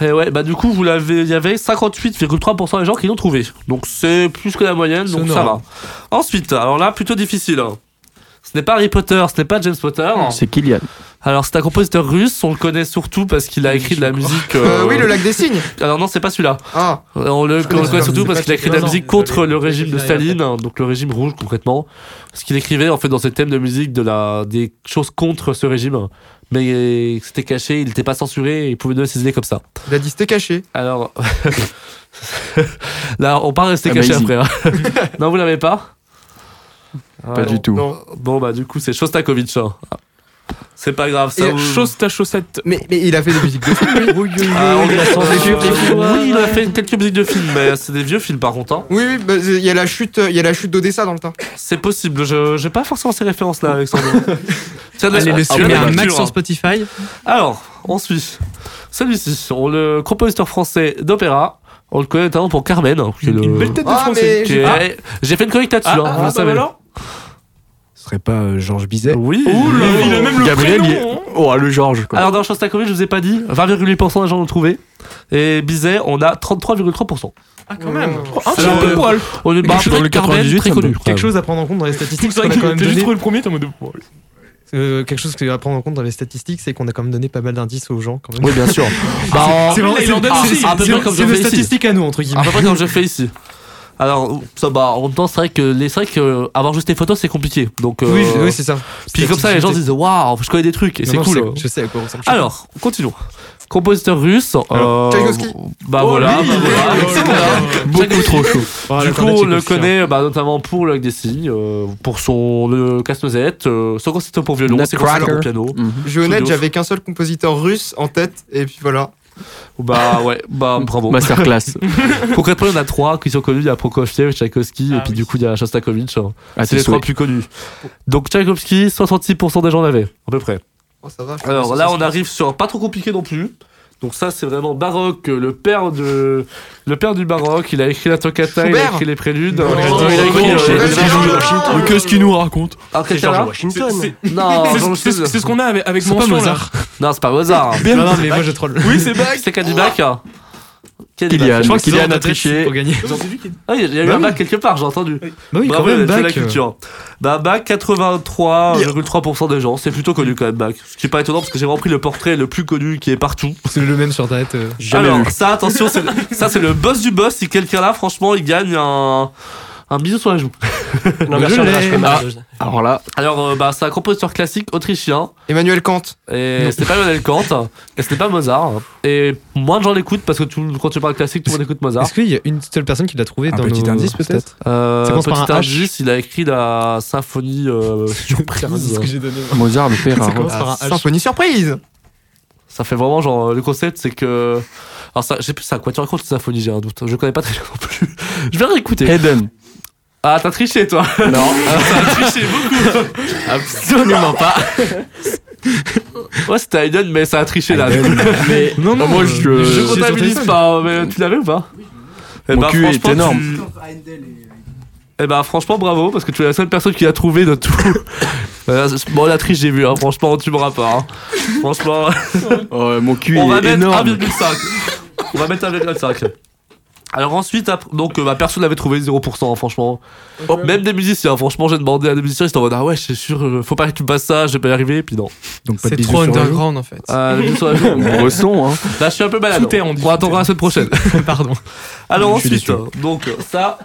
Et ouais, bah du coup, vous l'avez, il y avait 58,3% des gens qui l'ont trouvé. Donc c'est plus que la moyenne, donc ça va. Ensuite, alors là, plutôt difficile. hein. Ce n'est pas Harry Potter, ce n'est pas James Potter. C'est Kylian. Alors c'est un compositeur russe, on le connaît surtout parce qu'il a écrit de la musique. Euh, oui, le lac des cygnes. Alors non, c'est pas celui-là. Ah. On le, on le connaît surtout parce qu'il a écrit de la musique non, contre le régime de Staline, donc le régime rouge concrètement. Parce qu'il écrivait en fait dans ses thèmes de musique de la, des choses contre ce régime. Mais c'était caché, il n'était pas censuré il pouvait donner ses idées comme ça. Il a dit c'était caché. Alors. Là, on part rester caché Amazing. après. hein. non, vous l'avez pas? Pas du tout. Bon, bah, du coup, c'est Shostakovich. hein. C'est pas grave, ça. Vous- Chose ta chaussette. Mais, mais il a fait des musiques de film. lui. Ah, on- Il a sorti des Euh, films. Oui, il a fait quelques musiques de films, mais c'est des vieux films par contre. hein. Oui, oui, bah, il y a la chute, il y a la chute d'Odessa dans le temps. C'est possible, je j'ai pas forcément ces références là, Alexandre. Tiens, Allez, le ah, suivre, ouais, un la max sur hein. Spotify. Alors, on suit. Celui-ci, on le compositeur français d'opéra. On le connaît notamment pour Carmen. qui est le- Une belle tête de Ah, français. j'ai- ah. Fait une chronique là-dessus, Ah, hein, ah, vous le bah savez. alors Ce serait pas euh, Georges Bizet Oui. Ouh là, il a même le Gabriel, il est- prénom. hein. Oh, le Georges, quoi. Alors dans Shostakovich, je vous ai pas dit, 20,8% des gens l'ont trouvé. Et Bizet, on a 33,3%. Ah, quand même. Oh, Un petit Alors, peu poil. On est bah, Dans le après, Carmen, 98, très ça me connu. Quelque chose à prendre en compte dans les statistiques, C'est c'est vrai qu'on a quand même t'as juste donné. trouvé le premier, t'es en mode. oh, euh, quelque chose à prendre en compte dans les statistiques, c'est qu'on a quand même donné pas mal d'indices aux gens. Quand même. Oui, bien sûr. bah, C'est vraiment- il en donne c'est- aussi. c'est- c'est- comme c'est je nos statistiques à nous, entre guillemets. à peu près comme je fais ici. Alors, ça, bah, en même temps, c'est vrai que les, c'est vrai que euh, avoir juste les photos, c'est compliqué. Donc, euh, Oui, oui, c'est ça. Puis comme ça, les gens disent waouh, je connais des trucs et c'est cool. je sais- à quoi ressemble. Alors, continuons. Compositeur russe. euh, bah Oh, voilà, lui, bah voilà. Beaucoup trop chaud. fois. Du Ah, coup, on le hein. connaît bah, notamment pour le Lac des Cygnes, euh, pour son le casse-noisette, euh, son concerto pour violon, ses concertos pour piano. Mhm. Je suis honnête, j'avais qu'un seul compositeur russe en tête, et puis voilà. Bah ouais, bah bravo. Masterclass. Concrètement, il y en a trois qui sont connus. Il y a Prokofiev, Tchaïkovski, Ah et puis oui. du coup, il y a Shostakovich. hein. Ah, c'est les trois plus connus. Donc Tchaïkovski, 66% des gens l'avaient, à peu près. Oh, ça va. je Alors là, on arrive sur pas trop compliqué non plus. Donc ça, c'est vraiment baroque. Le père de, le père du baroque. Il a écrit la toccata, il a écrit les préludes. Non, il a écrit. non, euh. Mais qu'est-ce qu'il nous raconte Ah, C'est George Washington. C'est- Non, ce qu'on a avec, avec C'est pas mention là. Mozart. non, c'est pas Mozart. Non, non, mais moi je troll. Oui, c'est Bach. C'est Cadillac. Kylian. Je crois Kylian a triché. Pour gagner. Ah, il y a- il y a eu Bah un oui. bac quelque part, j'ai entendu. Bah oui, quand Bravo, même, la bac. euh, culture. Bah, bac, 83,3% des gens. C'est plutôt connu quand même, bac. Ce qui est pas étonnant parce que j'ai vraiment pris le portrait le plus connu qui est partout. C'est le même sur Internet. euh. Jamais Alors, vu. ça, attention, ça, c'est le boss du boss. Si quelqu'un là, franchement, il gagne un, un bisou sur la joue. Non, merci, Je fais mal. Alors là, Alors, euh, bah, c'est un compositeur classique autrichien. Emmanuel Kant. Et c'était pas Emmanuel Kant. Et c'était pas Mozart. Et moins de gens l'écoutent parce que tout- quand tu parles classique, tout le monde écoute Mozart. Est-ce qu'il y a une seule personne qui l'a trouvé Un dans petit nos indice, peut-être Euh, Ça commence par petit un H. indice, il a écrit la symphonie euh, surprise. ce que j'ai donné. Mozart, le père, Ça a- commence par un H. Symphonie surprise. Ça fait vraiment genre le concept, c'est que. Alors, ça, je sais plus, c'est à quoi tu racontes une symphonie, j'ai un doute. Je connais pas très bien non plus. Je vais réécouter. Eden. Ah, t'as triché toi Non. T'as triché beaucoup Absolument pas. Ouais, c'était Hayden, mais ça a triché là. Mais Non, non, moi, euh, je. Je comptabilise pas, mais tu l'avais ou pas Eh Mon ben, cul est franchement, énorme. tu- Eh ben franchement bravo parce que tu es la seule personne qui a trouvé de tout. Euh, bon la triche j'ai vu hein. franchement tu m'auras pas. hein. Franchement Oh, mon cul on va est mettre énorme. 1,5. On va mettre 1,5. Alors ensuite, après- donc euh, bah, personne n'avait trouvé 0%, hein, franchement. Même des musiciens, franchement, j'ai demandé à des musiciens, ils étaient en mode Ah ouais, c'est sûr, euh, faut pas que tu me passes ça, je vais pas y arriver, puis non. Donc pas de C'est trop underground en fait. Euh, joue. Bresson, hein. Là, je suis un peu malade. Tout est, on On attendra la semaine prochaine. Pardon. Alors ensuite, donc euh, ça.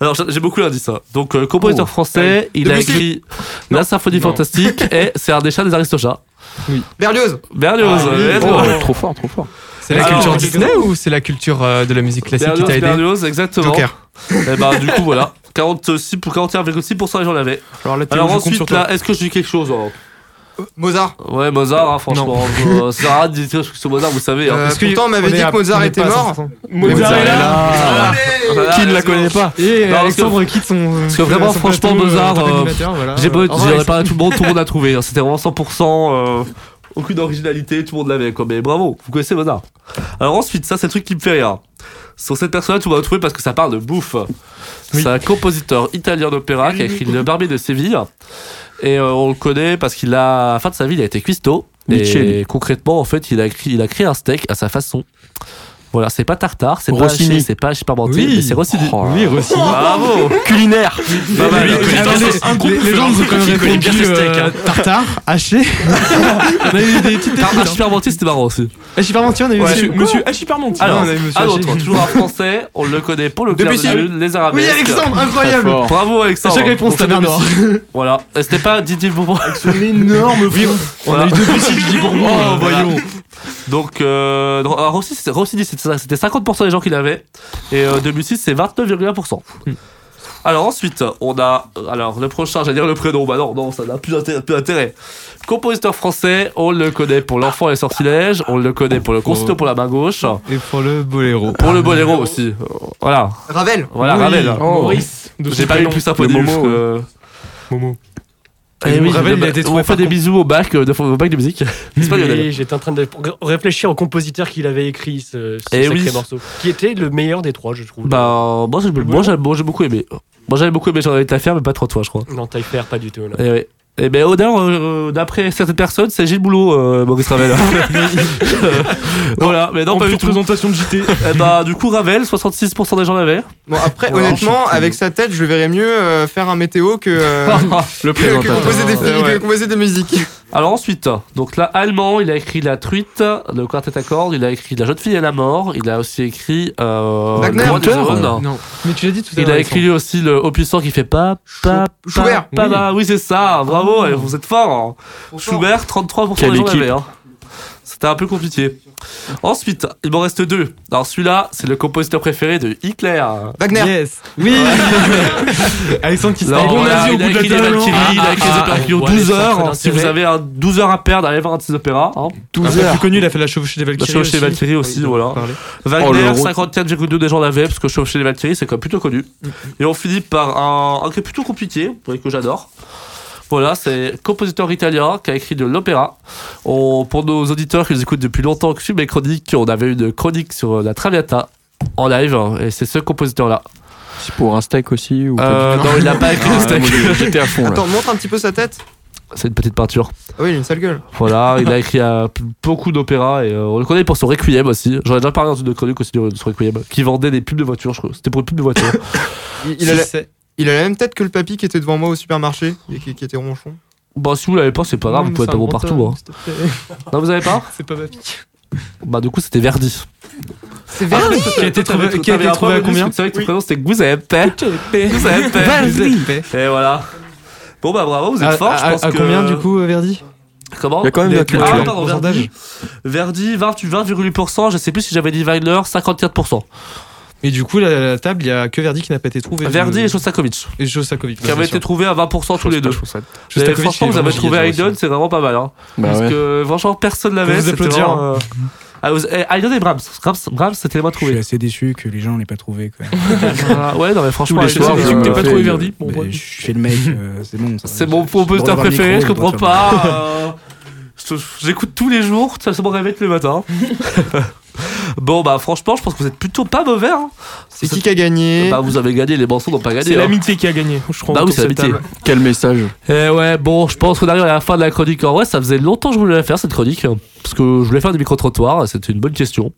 Alors j'ai beaucoup l'indice. hein. Donc euh, compositeur français, il a écrit La Symphonie Non. Fantastique et c'est un des chats des Aristochats. Berlioz. Berlioz, Ah oui. Oh, trop fort, trop fort. C'est la Alors, culture Disney ou c'est la culture euh, de la musique classique qui t'a aidé Berlioz, exactement. Joker. Et bah du coup voilà, 46 pour 41,6% des gens l'avaient. Alors là, Théo, Alors je compte sur ensuite toi. là, est-ce que je dis quelque chose alors Mozart. Ouais, Mozart, hein, franchement. euh, C'est rare de dire des trucs sur Mozart, vous savez. hein. Euh, Est-ce que pourtant, on m'avait on dit est à- que Mozart est était pas à mort. 100%. Mozart est là. Voilà, Qui ne la let's go. connaît pas Et Non, Alexandre quitte son. parce que vraiment, franchement, euh, Mozart, euh. J'ai pas Euh, à tout le monde, tout le monde a trouvé. hein. C'était vraiment 100%. euh, aucune originalité, tout le monde l'avait quoi. Mais bravo, vous connaissez Mozart. Alors ensuite, ça c'est le truc qui me fait rire. Sur cette personne-là, monde a trouvé parce que ça parle de bouffe. C'est un compositeur italien d'opéra qui a écrit Le Barbier de Séville. Et euh, on le connaît parce qu'il a, à la fin de sa vie, il a été cuistot. Et concrètement, en fait, il a, écrit, il a créé un steak à sa façon. Voilà, c'est pas tartare, c'est pas Rossini. haché, c'est pas parmentier, Oui. mais c'est Rossini. Oh, oui, Rossini. Bravo Culinaire. Pas mal. Les- gens nous ont quand même répondu hein. tartare, haché. on a eu des petites Ah. Haché parmentier, c'était marrant aussi. Haché parmentier, on a eu Monsieur, aussi. monsieur Hachiparmentier. Alors, on a eu monsieur un Haché. autre, toujours un français, on le connaît pour le clair de Debussy. lune, les arabesques. Oui, Alexandre, incroyable. Bravo Alexandre. À chaque réponse, t'as c'est. Debussy. Voilà, c'était pas Didier Bourbon. Son énorme front. On a eu Debussy, Didier Bourbon. Oh, voyons. Donc, euh, alors, Rossini, c'était ça, c'était 50% des gens qui l'avaient. Et euh, Debussy, c'est 29,1%. Alors ensuite, on a. Alors le prochain, j'allais dire le prénom. Bah non, non, ça n'a plus d'intérêt. Compositeur français, on le connaît pour L'Enfant et les Sortilèges, on le connaît pour le Concerto pour la main gauche, Et pour le boléro. pour le boléro aussi. Euh, Voilà, Ravel. voilà, Oui. Ravel. Oh. Maurice. J'ai pas eu plus symphonique. Le Momo, que- Momo. Eh oui, il a été on fait des bisous au bac de, au bac de musique. C'est pas Lionel. Oui, j'étais en train de réfléchir au compositeur qui avait écrit ce, ce Eh sacré oui. morceau. Qui était le meilleur des trois, je trouve. Bah, moi, j'ai, beaucoup aimé. Moi, j'avais beaucoup aimé J'en ai faire, mais pas trop toi, je crois. Non, Taillefer, pas du tout. non. Et, ouais. Et ben, au d'ailleurs, euh, d'après certaines personnes, c'est Gilles Boulot, euh, Maurice Ravel. voilà, mais non, En pas du tout. présentation de JT. Eh bah, du coup, Ravel, 66% des gens l'avaient. Bon, après, Voilà. honnêtement, avec sa tête, je verrais mieux euh, faire un météo que, euh, Le que, composer, des, Euh, ouais. que composer des musiques. Alors ensuite, donc là, allemand, il a écrit La Truite, le quartet à cordes, il a écrit La jeune fille et la mort, il a aussi écrit euh, Wagner. Non. Mais tu l'as dit tout à Il l'heure. a écrit lui aussi le haut puissant qui fait pas, pas, pas, pas, oui, c'est ça, bravo, eh, vous êtes fort. Schubert, 33% Quelle des gens l'avaient. Hein. C'était un peu compliqué. Ensuite, il m'en reste deux. Alors celui-là, c'est le compositeur préféré de Hitler. Wagner. Yes. Oui. Alexandre qui bon voilà, il a bout de écrit la les table. Valkyries, il a écrit les ah, opéras qui ont ouais, 12 ça a heures. Si vous avez un 12 heures à perdre, allez voir un de ces opéras. Hein. 12 Un peu heures. plus connu, il a fait la chevauchée des La Valkyries. chevauchée des aussi. Valkyries aussi, voilà. Wagner, Oh, le rôle. 54,2 des gens l'avaient, parce que chevauchée des Valkyries, c'est quand même plutôt connu. Et on finit par un, un qui est plutôt compliqué, que j'adore. Voilà, c'est compositeur italien qui a écrit de l'opéra. Pour nos auditeurs qui nous écoutent depuis longtemps, qui suivent mes chroniques, on avait une chronique sur la Traviata en live, hein, et c'est ce compositeur-là. C'est pour un steak aussi ou Euh, non, il n'a pas écrit Ah, le steak. J'étais à fond là. Attends, montre un petit peu sa tête. C'est une petite peinture. Ah oui, il a une sale gueule. Voilà, il a écrit euh, beaucoup d'opéras et euh, on le connaît pour son Requiem aussi. J'en ai déjà parlé dans une chronique aussi de son Requiem, qui vendait des pubs de voitures, je crois. C'était pour une pub de voiture. Il, il a Si, la, il a la même tête que le papy qui était devant moi au supermarché et qui, qui était ronchon. bah, si vous l'avez pas, c'est pas grave, Non, vous pouvez c'est pas bon partout. Hein. Non, vous avez pas C'est pas ma fille. Bah, du coup, c'était Verdi. C'est Ah oui Qui a été trouvé, qui a été trouvé à combien Tu savais que ton prénom c'était Giuseppe. Giuseppe. Et voilà. Bon, bah, bravo, vous êtes fort. je à- pense à que- combien du coup, euh, Verdi Comment Il y a quand même de la Ah, culture. Ah, pardon. Verdi. Verdi, 20 20,8%. Je sais plus si j'avais dit Wagner, 54%. Et du coup, la, la table, il y a que Verdi qui n'a pas été trouvé. Verdi et Shostakovich. et Shostakovich. Qui avaient été trouvés à 20% tous les deux. Et franchement, vous avez trouvé Haydn, c'est vraiment pas mal. Hein. Bah Parce ouais. que franchement, personne l'avait. Vous applaudir, vraiment, euh, Ah, eh, Haydn et Brahms. Brahms, Brahms c'était les moins Je suis trouvé. assez déçu que les gens l'aient pas trouvé. Quoi. Ouais, non, mais franchement, les Haydn, soirs, c'est- je- T'as pas trouvé euh, Verdi Bon, Mais bref. je fais le mec, euh, c'est bon. c'est mon compositeur préféré, je comprends pas. euh, J'écoute tous les jours, ça me réveille tous les matins. bon, bah franchement, je pense que vous êtes plutôt pas mauvais. Hein. C'est qui qui a gagné Bah, vous avez gagné, les morceaux n'ont pas gagné. C'est hein. l'amitié qui a gagné, je crois. Bah oui, c'est l'amitié. Quel message Eh ouais, bon, je pense qu'on arrive à la fin de la chronique. En vrai, ça faisait longtemps que je voulais la faire, cette chronique. Parce que je voulais faire des micro-trottoirs, c'était une bonne question.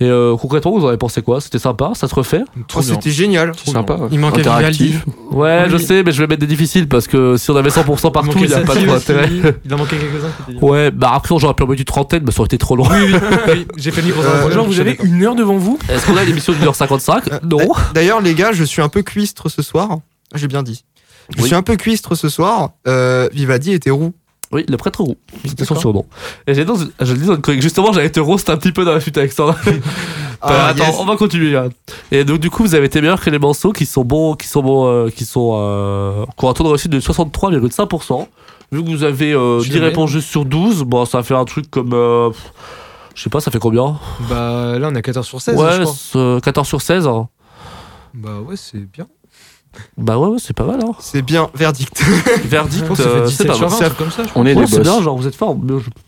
Et euh, concrètement, vous en avez pensé quoi? C'était sympa Ça se refait? Oh, C'était génial. Sympa. Il manquait Interactif. Ouais, Oui. je sais, mais je vais mettre des difficiles parce que si on avait 100% partout, il n'y a pas trop d'intérêt. Il en manquait quelques-uns qui étaient Ouais, bah après, j'aurais pu en mettre une trentaine, mais ça aurait été trop long. Oui, oui, oui. J'ai fait le micro Euh, Genre, vous avez une heure devant vous? Est-ce qu'on a une émission d'une heure 55 Euh, Non. D'ailleurs, les gars, je suis un peu cuistre ce soir. J'ai bien dit. Je Oui. suis un peu cuistre ce soir. Euh, Vivaldi était roux. Oui, le prêtre roux. C'était son surnom. Et j'ai dans je le dis dans une chronique, justement, j'allais te roast un petit peu dans la fuite Alexandre. Ah, Euh, attends, yes. on va continuer. hein. Et donc, du coup, vous avez été meilleur que les morceaux qui sont bons, qui sont bons, euh, qui sont, euh, qui ont un taux de réussite de 63,5%. Vu que vous avez euh, Je 10 le mets. réponses juste sur 12, bon, ça fait un truc comme, euh, je sais pas, ça fait combien? Bah là, on a 14 sur 16, je Ouais, crois. euh, 14 sur 16. hein. Bah ouais, c'est bien. Bah ouais, ouais, c'est pas mal. Hein. C'est bien, verdict. Verdict, euh, 17 c'est pas mal. 20, un truc comme ça, je crois. On est Ouais, des c'est boss. bien, genre vous êtes fort.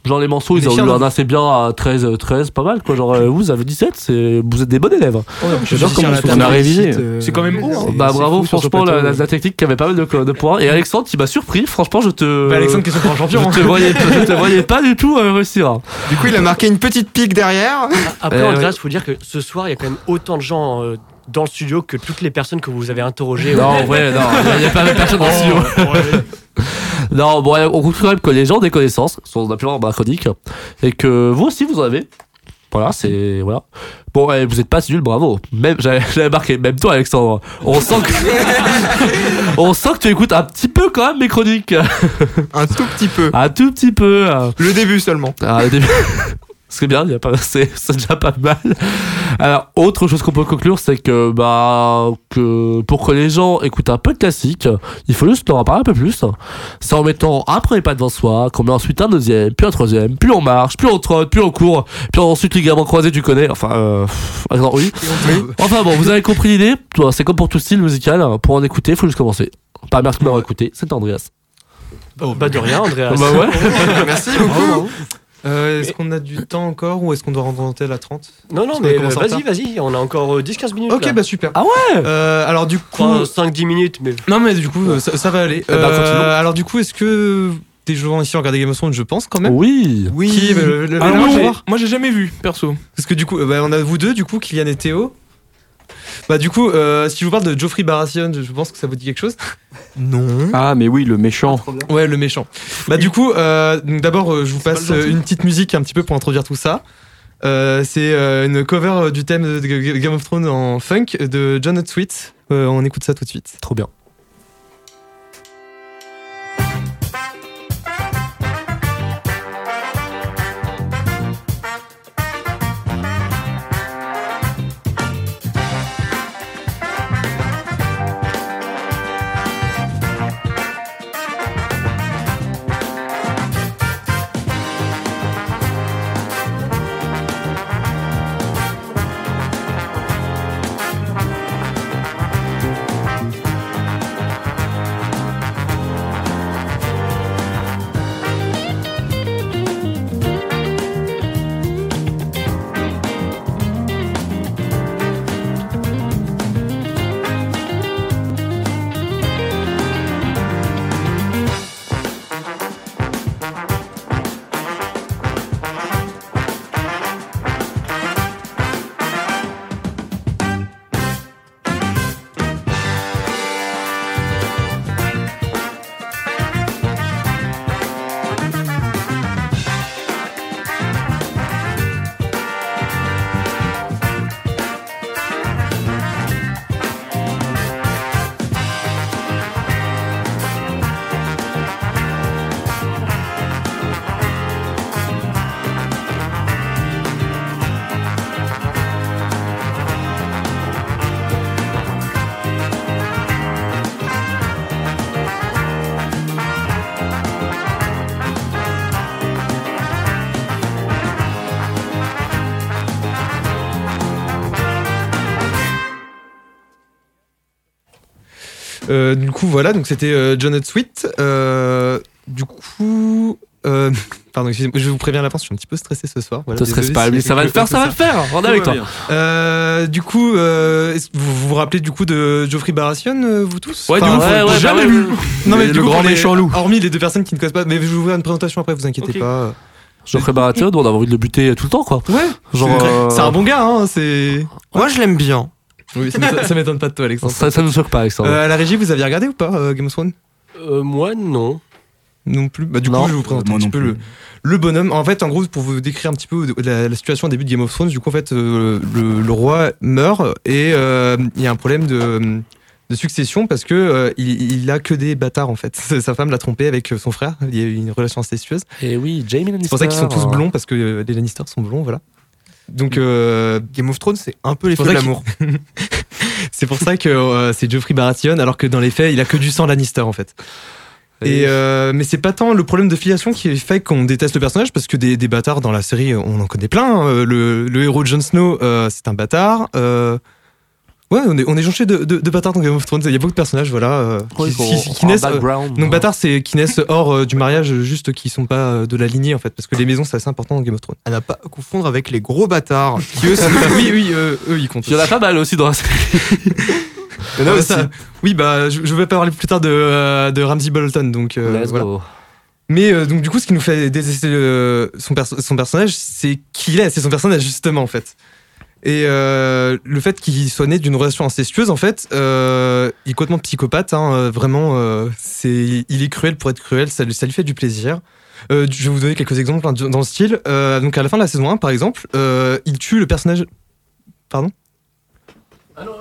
Genre les morceaux, On ils est ont eu un assez bien à 13, euh, 13, pas mal quoi. Genre euh, vous avez 17, c'est vous êtes des bons élèves. J'adore comment on a révisé. C'est quand même beau. hein. Bah bravo, franchement, la, plateau. la- la technique qui avait pas mal de, de points. Et Alexandre qui m'a surpris, franchement, je te. Bah, Alexandre qui est son champion. Je te voyais, je te voyais pas du tout euh, réussir. Du coup, il a marqué une petite pique derrière. Après, Eh Andreas, ouais. il faut dire que ce soir, il y a quand même autant de gens euh, dans le studio que toutes les personnes que vous avez interrogées. Non, vrai, non, il n'y a pas de personne dans le studio. Non, bon, on trouve quand même que les gens ont des connaissances, sont appelés ma chronique, et que vous aussi vous en avez. Voilà, c'est. Voilà. Bon, eh, vous êtes pas si nul, bravo. Même, j'avais j'avais marqué, même toi, Alexandre. On sent que. on sent que tu écoutes un petit peu quand même mes chroniques. Un tout petit peu. Un tout petit peu. Le début seulement. Ah, le début. C'est bien, il y a pas, c'est, c'est déjà pas mal. Alors, autre chose qu'on peut conclure, c'est que, bah, que pour que les gens écoutent un peu de classique, il faut juste leur en parler un peu plus. C'est en mettant un premier pas devant soi, qu'on met ensuite un deuxième, puis un troisième, puis on marche, puis on trotte, puis on court, puis ensuite ligament croisé, tu connais. Enfin, euh, oui. Enfin bon, vous avez compris l'idée. Toi, C'est comme pour tout style musical. Pour en écouter, il faut juste commencer. Pas merci de m'avoir écouté. C'est Andreas. Bah de rien, Andreas. Bah ouais. Merci beaucoup. Euh, est-ce qu'on a du temps encore ou est-ce qu'on doit rentrer à 30 Non, non, mais vas-y, vas-y, on a encore euh, 10-15 minutes. Ok, là. bah super. Ah ouais Euh, alors du coup, Enfin, 5-10 minutes, mais. non mais du coup, euh, ça, ça va aller. Euh, continuons. alors du coup, est-ce que des gens ici ont regardé Game of Thrones? Je pense quand même. Oui. Oui. Qui euh, le- le- Alors, le- moi, j'ai- voir moi, j'ai jamais vu, perso. Parce que du coup, euh, bah, on a vous deux, du coup, Kylian et Théo. Bah du coup, euh, si je vous parle de Geoffrey Baratheon, je pense que ça vous dit quelque chose. Non. Ah, mais oui, le méchant. Ouais, le méchant. Bah du coup, euh, donc d'abord, euh, je vous passe euh, une petite musique un petit peu pour introduire tout ça. Euh, c'est euh, une cover du thème de Game of Thrones en funk de John Sweet. Euh, on écoute ça tout de suite. Trop bien. Du coup, voilà, donc c'était euh, John Sweet. Euh, du coup, euh, pardon, excusez-moi, je vous préviens à l'avance, je suis un petit peu stressé ce soir. Voilà, Te stresse pas, mais ça va le faire, ça va le faire. On est avec toi. Euh, du coup, euh, vous, vous vous rappelez du coup de Geoffrey Baratheon, euh, vous tous? Ouais, du Enfin, coup, ouais, jamais bah, vu. Non, mais Le du coup, grand méchant loup. Hormis les deux personnes qui ne connaissent pas, mais je vais vous ouvrir une présentation après, vous inquiétez pas. Geoffrey Baratheon, on a envie de le buter tout le temps, quoi. Ouais, Genre, c'est euh, c'est un bon gars, hein, c'est. Moi, je l'aime bien. Oui, ça m'étonne- pas de toi, Alexandre. Ça, ça nous choque pas, Alexandre. Euh, à la régie, vous aviez regardé ou pas euh, Game of Thrones? Euh, moi, non. Non plus. Bah, du Non. coup, je vais vous présenter un petit peu plus. le, le bonhomme. En fait, en gros, pour vous décrire un petit peu la, la situation au début de Game of Thrones, du coup, en fait, euh, le, le roi meurt et euh, il y a un problème de, de succession parce que euh, il, il a que des bâtards en fait. Sa femme l'a trompé avec son frère. Il y a eu une relation incestueuse. Et oui, Jamie Lannister. C'est pour ça qu'ils sont tous blonds parce que euh, les Lannister sont blonds, voilà. Donc euh, Game of Thrones, c'est un peu les feux de l'amour. c'est pour ça que euh, c'est Geoffrey Baratheon, alors que dans les faits, il a que du sang Lannister en fait. Et euh, mais c'est pas tant le problème de filiation qui fait qu'on déteste le personnage parce que des, des bâtards dans la série on en connaît plein. hein. Le, le héros de Jon Snow c'est un bâtard. Ouais, on est, on est jonché de, de, de bâtards dans Game of Thrones. Il y a beaucoup de personnages, voilà. euh, Oui, qui, qui- qui en naissent. euh, background. donc, bâtards, c'est qui naissent hors euh, du mariage, juste qui sont pas euh, de la lignée, en fait. Parce que les maisons, c'est assez important dans Game of Thrones. À ne pas confondre avec les gros bâtards. Qui eux, c'est- oui, oui, euh, eux, ils comptent. Il y en a pas mal aussi dans la série. Il y en a Ouais, aussi. ça- Oui, bah, je, je vais parler plus tard de, euh, de Ramsey Bolton, donc euh, Let's voilà. go. Mais euh, donc du coup, ce qui nous fait détester euh, son, perso- son personnage, c'est qui il est, c'est son personnage justement en fait. Et euh, le fait qu'il soit né d'une relation incestueuse, en fait, euh, il est complètement psychopathe. hein, euh, vraiment, euh, c'est, il est cruel pour être cruel. Ça, lui- ça lui fait du plaisir. Je vais vous donner quelques exemples hein, dans le style. Donc à la fin de la saison 1, par exemple, il tue le personnage. Pardon?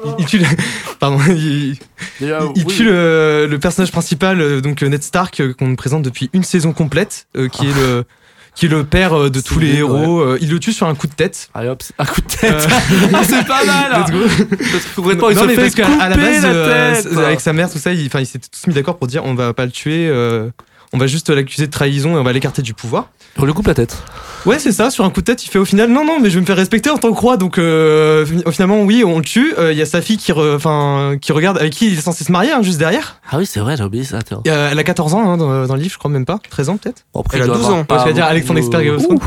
Il, il tue. le- Pardon. Il, Déjà, il- il oui. tue le, le personnage principal, donc Ned Stark, qu'on nous présente depuis une saison complète, euh, qui est le qui est le père euh, de tous les bien, héros. Euh, il le tue sur un coup de tête. Allez hop, un coup de tête. Euh, Ah, c'est pas mal. hein. Parce que concrètement, il Non, se mais fait parce qu'à la base, la euh, tête. c'est- avec sa mère, tout ça, ils, enfin, ils s'étaient tous mis d'accord pour dire on va pas le tuer, euh, on va juste l'accuser de trahison et on va l'écarter du pouvoir. On lui coupe la tête. Ouais, c'est ça, sur un coup de tête, il fait au final non, non, mais je vais me faire respecter en tant que roi, donc euh, fi- finalement, oui, on le tue. Euh, Il y a sa fille qui, re- qui regarde, avec qui il est censé se marier, hein, juste derrière. Ah oui, c'est vrai, j'ai oublié ça. Euh, elle a 14 ans hein, dans, dans le livre, je crois même pas, 13 ans peut-être. Bon, après, Elle a doit 12 avoir ans, pas dire Ouh. Thrones.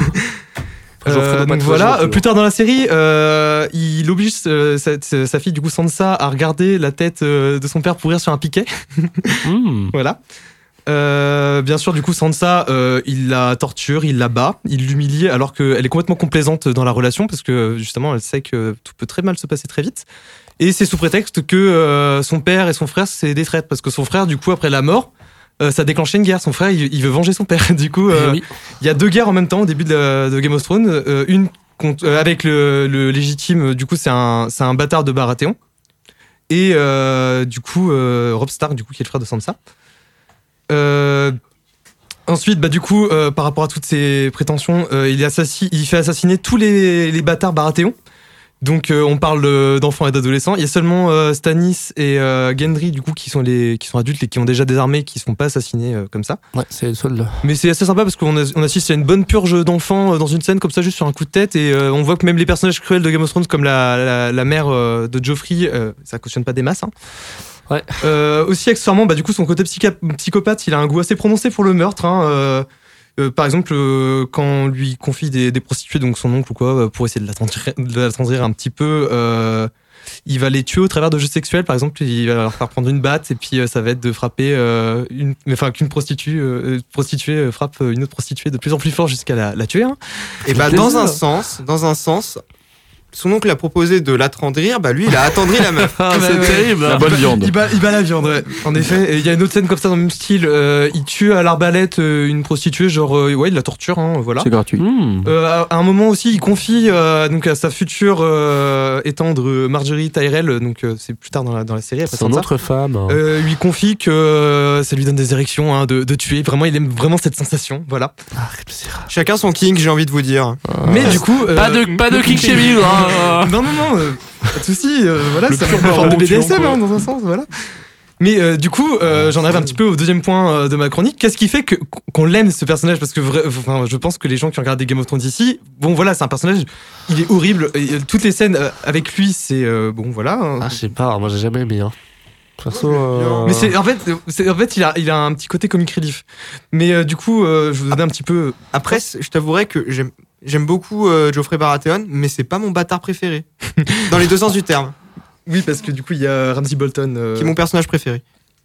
Geoffrey Euh, donc voilà, euh, plus tard dans la série, euh, il oblige euh, sa, fille, du coup Sansa, à regarder la tête de son père pourrir sur un piquet. Hmm. voilà. Euh, bien sûr, du coup, Sansa, euh, il la torture, il la bat, il l'humilie alors qu'elle est complètement complaisante dans la relation parce que justement, elle sait que tout peut très mal se passer très vite. Et c'est sous prétexte que euh, son père et son frère, c'est des traîtres parce que son frère, du coup, après la mort, ça a déclenché une guerre. Son frère, il, il veut venger son père. Du coup, oui. il y a deux guerres en même temps au début de, la- de Game of Thrones. Une contre- avec le, le légitime, du coup, c'est un, un bâtard de Baratheon. Et du coup, Rob Stark, du coup, qui est le frère de Sansa. Euh, ensuite, bah, du coup, euh, par rapport à toutes ces prétentions, euh, il, assassine, il fait assassiner tous les, les bâtards Baratheon. Donc, euh, on parle de- d'enfants et d'adolescents. Il y a seulement Stannis et Gendry, du coup, qui sont, les, qui sont adultes et qui ont déjà des armées, qui ne sont pas assassinés comme ça. Ouais, c'est le seul. Mais c'est assez sympa parce qu'on a- on assiste à une bonne purge d'enfants dans une scène comme ça, juste sur un coup de tête. Et on voit que même les personnages cruels de Game of Thrones, comme la, la, la mère de Joffrey, ça cautionne pas des masses. hein. Ouais. Euh, aussi, accessoirement, bah, du coup, son côté psychopathe, il a un goût assez prononcé pour le meurtre. hein, euh, euh, par exemple, euh, quand on lui confie des, des prostituées, donc son oncle ou quoi, euh, pour essayer de l'attendrir de l'attendrir un petit peu, euh, il va les tuer au travers de jeux sexuels. Par exemple, il va leur faire prendre une batte et puis euh, ça va être de frapper euh, une, enfin qu'une prostituée, euh, prostituée frappe une autre prostituée de plus en plus fort jusqu'à la, la tuer. hein. Et bah, dans un sens, dans un sens, son oncle a proposé de l'attendrir, bah lui, il a attendri la meuf. Ah, c'est ouais. terrible. La hein. bonne viande. Il bat, il bat la viande, ouais. En effet, Et il y a une autre scène comme ça dans le même style. euh, il tue à l'arbalète euh, une prostituée, genre, euh, ouais, il la torture, hein, voilà. C'est gratuit. Euh, à un moment aussi, il confie euh, donc à sa future euh, étendre Marjorie Tyrell, donc euh, c'est plus tard dans la, dans la série. Après Son autre femme. hein. Euh, lui confie que euh, ça lui donne des érections hein, de, de tuer. Vraiment, il aime vraiment cette sensation. Voilà. Ah. Chacun son king, j'ai envie de vous dire. Mais du coup, euh, Pas de, pas de king shaming, hein. Non, non, non, euh, pas de souci. euh, voilà, c'est une forme de BDSM hein, dans un sens, voilà. Mais euh, du coup, euh, j'en arrive un petit peu au deuxième point euh, de ma chronique. Qu'est-ce qui fait que qu'on l'aime ce personnage? Parce que vrai- enfin, je pense que les gens qui ont regardé Game of Thrones ici, bon voilà, c'est un personnage, il est horrible. Et, euh, toutes les scènes euh, avec lui, c'est euh, bon voilà. hein. Ah, je sais pas, moi j'ai jamais aimé. Hein. Perso, euh, Mais c'est en fait, c'est en fait, il a, il a un petit côté comic relief. Mais euh, du coup, euh, je vous donne un petit peu. Après, je t'avouerais que j'aime j'aime beaucoup euh, Geoffrey Baratheon, mais c'est pas mon bâtard préféré. Dans les deux sens du terme, Oui, parce que du coup, il y a Ramsey Bolton. euh, qui est mon personnage préféré.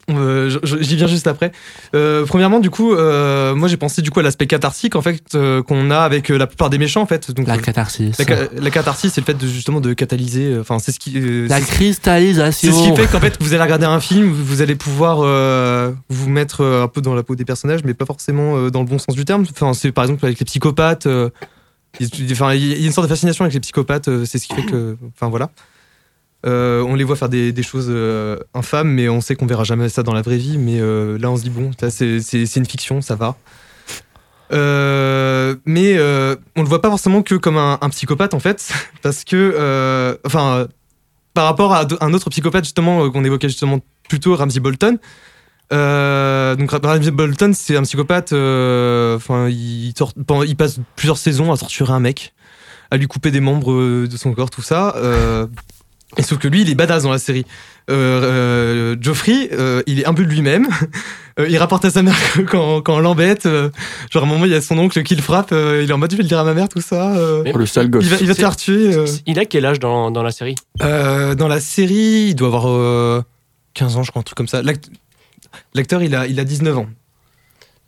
Euh, J'y viens juste après. Euh, premièrement, du coup, euh, moi j'ai pensé du coup à l'aspect catharsique en fait euh, qu'on a avec la plupart des méchants en fait. Donc La catharsis. la, ca- la catharsis, c'est le fait de justement de catalyser. euh, Enfin, c'est ce qui. euh, La c'est- cristallisation. c'est ce qui fait qu'en fait, vous allez regarder un film, vous allez pouvoir euh, vous mettre un peu dans la peau des personnages, mais pas forcément euh, dans le bon sens du terme. Enfin, c'est par exemple avec les psychopathes. Il y a une sorte de fascination avec les psychopathes. euh, c'est ce qui fait que. Enfin, voilà. Euh, on les voit faire des, choses euh, infâmes, mais on sait qu'on verra jamais ça dans la vraie vie. Mais euh, là, on se dit, bon, c'est une fiction, ça va. Mais on le voit pas forcément que comme un, un psychopathe, en fait, parce que. enfin, par rapport à un autre psychopathe, justement, qu'on évoquait justement plus tôt, Ramsey Bolton. Euh, donc Ramsey Bolton, c'est un psychopathe. euh, Enfin, il, tor- pendant- il passe plusieurs saisons à torturer un mec, à lui couper des membres euh, de son corps, tout ça. Euh, Et sauf que lui, il est badass dans la série. Euh, euh, euh, il est un peu de lui-même. Euh, il rapporte à sa mère quand, quand on l'embête. euh, genre, à un moment, il y a son oncle qui le frappe. euh, il est en mode, je vais le dire à ma mère, tout ça. euh, Mais- le sale gosse. Il va, il va te faire tuer. euh. Il a quel âge dans, dans la série? Euh, dans la série, il doit avoir euh, 15 ans, je crois, un truc comme ça. L'act- L'acteur, il a, il a 19 ans.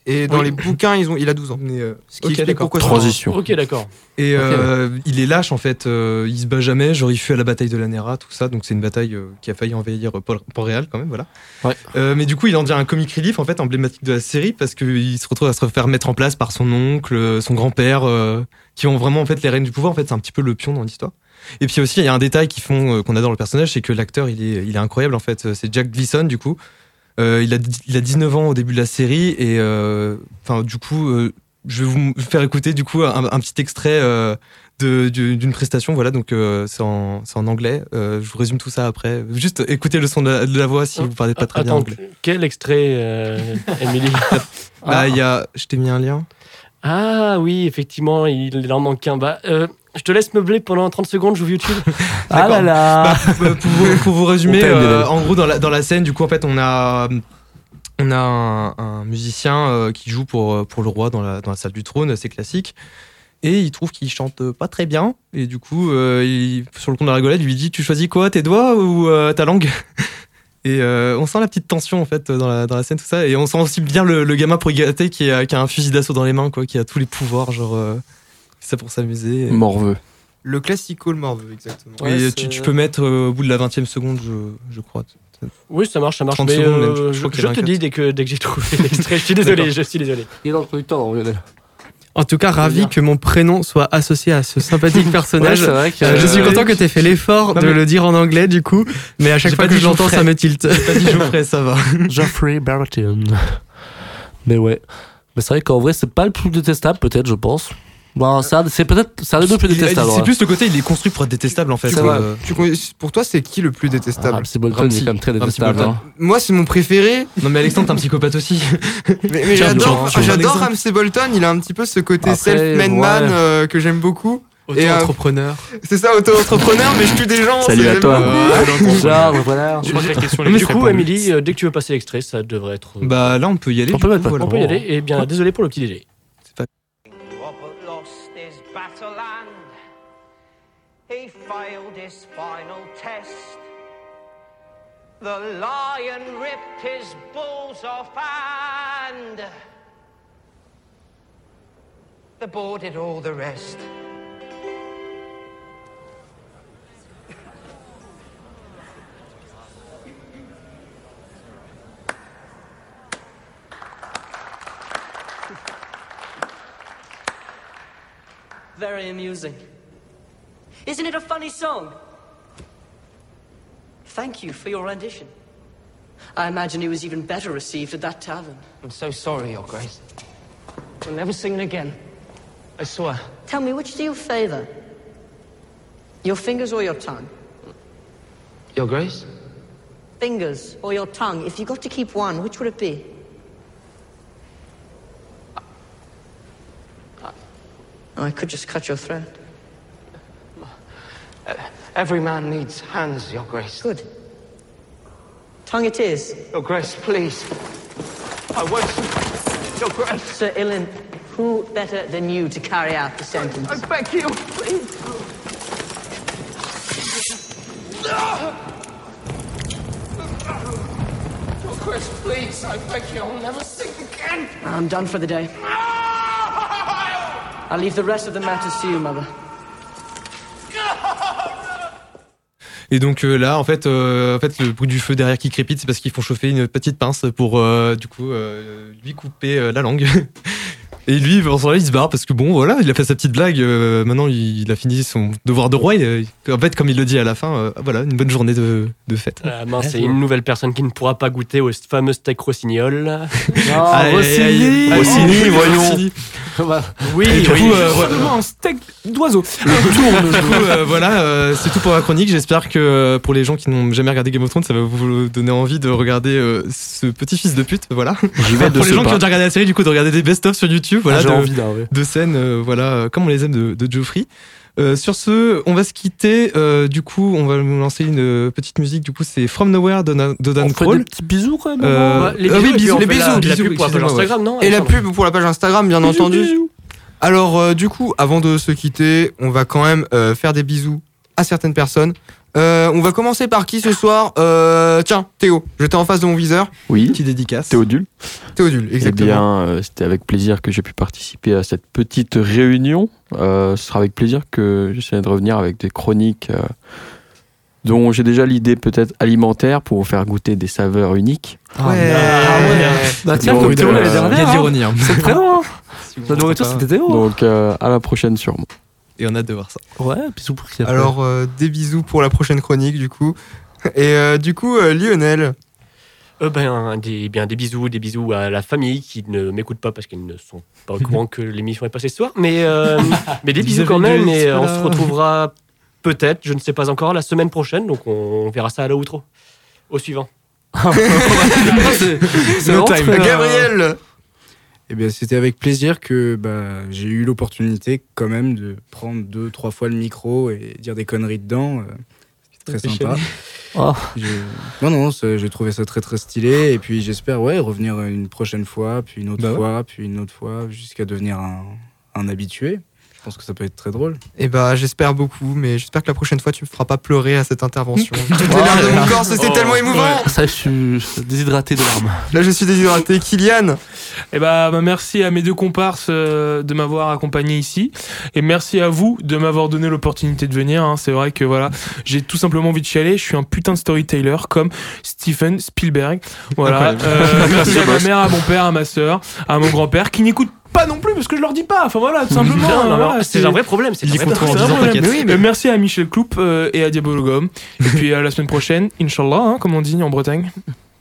Et dans Oui. les bouquins, ils ont, il a 12 ans. Mais, euh, Ce qui ok, explique ça- Transition. Ok, d'accord. Et euh, il est lâche en fait, euh, il se bat jamais, genre il fuit à la bataille de la Nera, tout ça, donc c'est une bataille euh, qui a failli envahir euh, Port- Port-Réal quand même, voilà. Ouais. Euh, mais du coup, il en devient un comic relief en fait, emblématique de la série, parce qu'il se retrouve à se faire mettre en place par son oncle, son grand-père, euh, qui ont vraiment en fait les rênes du pouvoir, en fait c'est un petit peu le pion dans l'histoire. Et puis aussi, il y a un détail qui font euh, qu'on adore le personnage, c'est que l'acteur il est, il est incroyable en fait, c'est Jack Gleason du coup. Euh, il, a, il a 19 ans au début de la série, et euh, enfin du coup, euh, je vais vous faire écouter du coup un, un petit extrait euh, d'une prestation. Voilà, donc euh, c'est en, c'est en anglais. Euh, je vous résume tout ça après. Juste écoutez le son de la, de la voix si vous parlez pas très bien anglais. quel extrait, euh, Émilie Bah, il y a, je t'ai mis un lien. Ah oui, effectivement, il en manque un. Bah, euh, je te laisse meubler pendant 30 secondes, j'ouvre YouTube. Ah là là Bah, pour, vous, pour vous résumer, euh, en gros, dans la, dans la scène, du coup, en fait, on a, on a un, un musicien euh, qui joue pour, pour le roi dans la, dans la salle du trône, c'est classique. Et il trouve qu'il chante pas très bien. Et du coup, euh, il- sur le compte de la rigolade, il lui dit Tu choisis quoi, tes doigts ou euh, ta langue? Et euh, on sent la petite tension en fait dans la, dans la scène, tout ça. Et on sent aussi bien le, le gamin pour y gâter qui a, qui a un fusil d'assaut dans les mains, quoi, qui a tous les pouvoirs, genre. C'est ça pour s'amuser. Morveux. Le classico, le morveux, exactement. Ouais, et tu, tu peux mettre euh, au bout de la 20 e seconde, je, je crois. Oui, ça marche, ça marche. 30 Mais secondes, euh, je je, je te dis dès que, dès que j'ai trouvé l'extrait. Je suis désolé, je suis désolé. Il est dans le producteur, Lionel. En tout cas, ravi que mon prénom soit associé à ce sympathique personnage. Ouais, c'est vrai que- Euh, je suis Euh, content que tu aies fait l'effort de mais- le dire en anglais, du coup. Mais à chaque fois que dit je l'entends, Geoffrey. ça me tilte. J'ai pas dit Geoffrey, ça va. Geoffrey Baratheon. Mais ouais. Mais c'est vrai qu'en vrai, c'est pas le plus détestable, peut-être, je pense. Bon, c'est un- c'est peut-être un des deux plus détestables. C'est plus le côté, il est construit pour être détestable en fait. Tu Euh, tu pour toi, c'est qui le plus détestable? Ramsay Bolton, il est quand même très détestable. Hein. Moi, c'est mon préféré. Non mais Alexandre, t'es un psychopathe aussi. Mais, j'adore. Ramsey Bolton. Il a un petit peu ce côté ouais. man euh, que j'aime beaucoup. Et, euh, Auto-entrepreneur. C'est ça, auto-entrepreneur, mais je tue des gens. Salut c'est- à toi. voilà. Je crois que la question Mais est Du coup, euh, dès que tu veux passer l'extrait, ça devrait être. Bah là, on peut y aller. On peut y aller. Eh bien, désolé pour le petit DJ. He failed his final test. The lion ripped his balls off and the boar did all the rest. Very amusing. Isn't it a funny song? Thank you for your rendition. I imagine it was even better received at that tavern. I'm so sorry, Your Grace. We'll never sing it again. I swear. Tell me, which do you favor? Your fingers or your tongue? Your Grace? Fingers or your tongue? If you got to keep one, which would it be? Oh, I could just cut your throat. Uh, every man needs hands, Your Grace. Good. Tongue it is. Your Grace, please. I won't. Your Grace. Sir Ilan, who better than you to carry out the sentence? I beg you, please. Your Grace, please. I beg you, I'll never sing again. I'm done for the day. Ah! I'll leave the rest of the matters to you, Mother. Et donc euh, là, en fait, euh, en fait, le bruit du feu derrière qui crépite, c'est parce qu'ils font chauffer une petite pince pour euh, du coup euh, lui couper euh, la langue. Et lui, en ce moment-là, il se barre parce que bon, voilà, il a fait sa petite blague. euh, maintenant, il, il a fini son devoir de roi. et, en fait, comme il le dit à la fin, euh, voilà, une bonne journée de, de fête. Ah, mince, c'est une nouvelle personne qui ne pourra pas goûter au fameux steak rossignol. Ah, aïe, Rossini. Rossini, voyons. Oui, Et du oui. coup, euh, voilà. Seulement un steak d'oiseau. Du coup, euh, voilà, euh, c'est tout pour la chronique. J'espère que pour les gens qui n'ont jamais regardé Game of Thrones, ça va vous donner envie de regarder euh, ce petit fils de pute. Voilà. J'y vais de pour les gens qui ont déjà regardé la série, du coup, de regarder des best-of sur YouTube. Voilà, Ah, J'ai de, envie là, ouais. de scènes, euh, voilà, comme on les aime de, de Geoffrey. Euh, sur ce, on va se quitter. Euh, du coup, on va nous lancer une euh, petite musique. Du coup, c'est From Nowhere de, Na- de Dan On fait des petits bisous quand même. Euh, Bah, les bisous, oui, les la- bisous, la bisous, pub pour la page excusez-moi, ouais. Instagram, non Et la pub pour la page Instagram, bien entendu. Alors, euh, du coup, avant de se quitter, on va quand même euh, faire des bisous à certaines personnes. Euh, on va commencer par qui ce soir Euh, Tiens, Théo, j'étais en face de mon viseur. Oui. Qui dédicace Théodule. Théodule, Eh exactement. bien, euh, c'était avec plaisir que j'ai pu participer à cette petite réunion. Euh, ce sera avec plaisir que j'essaierai de revenir avec des chroniques euh, dont j'ai déjà l'idée peut-être alimentaire pour vous faire goûter des saveurs uniques. Ouais. Bah tiens, comme Théo l'année dernière. il y a de hein. l'ironie, hein. C'est hein. La nourriture, pensez pas. c'était Théo. Donc, euh, à la prochaine sûrement. Et on a hâte de voir ça. Ouais, bisous pour qui après. Alors, euh, des bisous pour la prochaine chronique, du coup. Et euh, du coup, euh, Lionel. Euh, ben, des, bien, des bisous, des bisous à la famille qui ne m'écoutent pas parce qu'ils ne sont pas au courant que l'émission est passée ce soir. Mais, euh, mais des bisous quand même. Et euh, on se retrouvera peut-être, je ne sais pas encore, la semaine prochaine. Donc on, on verra ça à la outro. Au suivant. c'est No euh, Gabriel Eh bien, c'était avec plaisir que bah, j'ai eu l'opportunité quand même de prendre deux, trois fois le micro et dire des conneries dedans. euh, C'était très sympa. Oh. Non, non, j'ai trouvé ça très très stylé. Et puis j'espère ouais, revenir une prochaine fois, puis une autre Bah ouais. fois, puis une autre fois, jusqu'à devenir un, un habitué. Je pense que ça peut être très drôle. Eh bah, j'espère beaucoup, mais j'espère que la prochaine fois, tu me feras pas pleurer à cette intervention. Toutes les larmes de mon corps, c'était Oh. tellement émouvant. Ça, je suis déshydraté de larmes. Là, je suis déshydraté. Kylian Et bah, bah, merci à mes deux comparses euh, de m'avoir accompagné ici. Et merci à vous de m'avoir donné l'opportunité de venir. hein. C'est vrai que voilà, j'ai tout simplement envie de chialer. Je suis un putain de storyteller comme Stephen Spielberg. Voilà. Euh, merci à ma mère, à mon père, à ma soeur, à mon grand-père qui n'écoute pas non plus parce que je leur dis pas. Enfin voilà, tout simplement. Non, non, non, voilà, c'est un vrai problème. C'est un vrai problème. merci à Michel Cloup euh, et à Diabologum. et puis à la semaine prochaine, Inch'Allah, hein, comme on dit en Bretagne.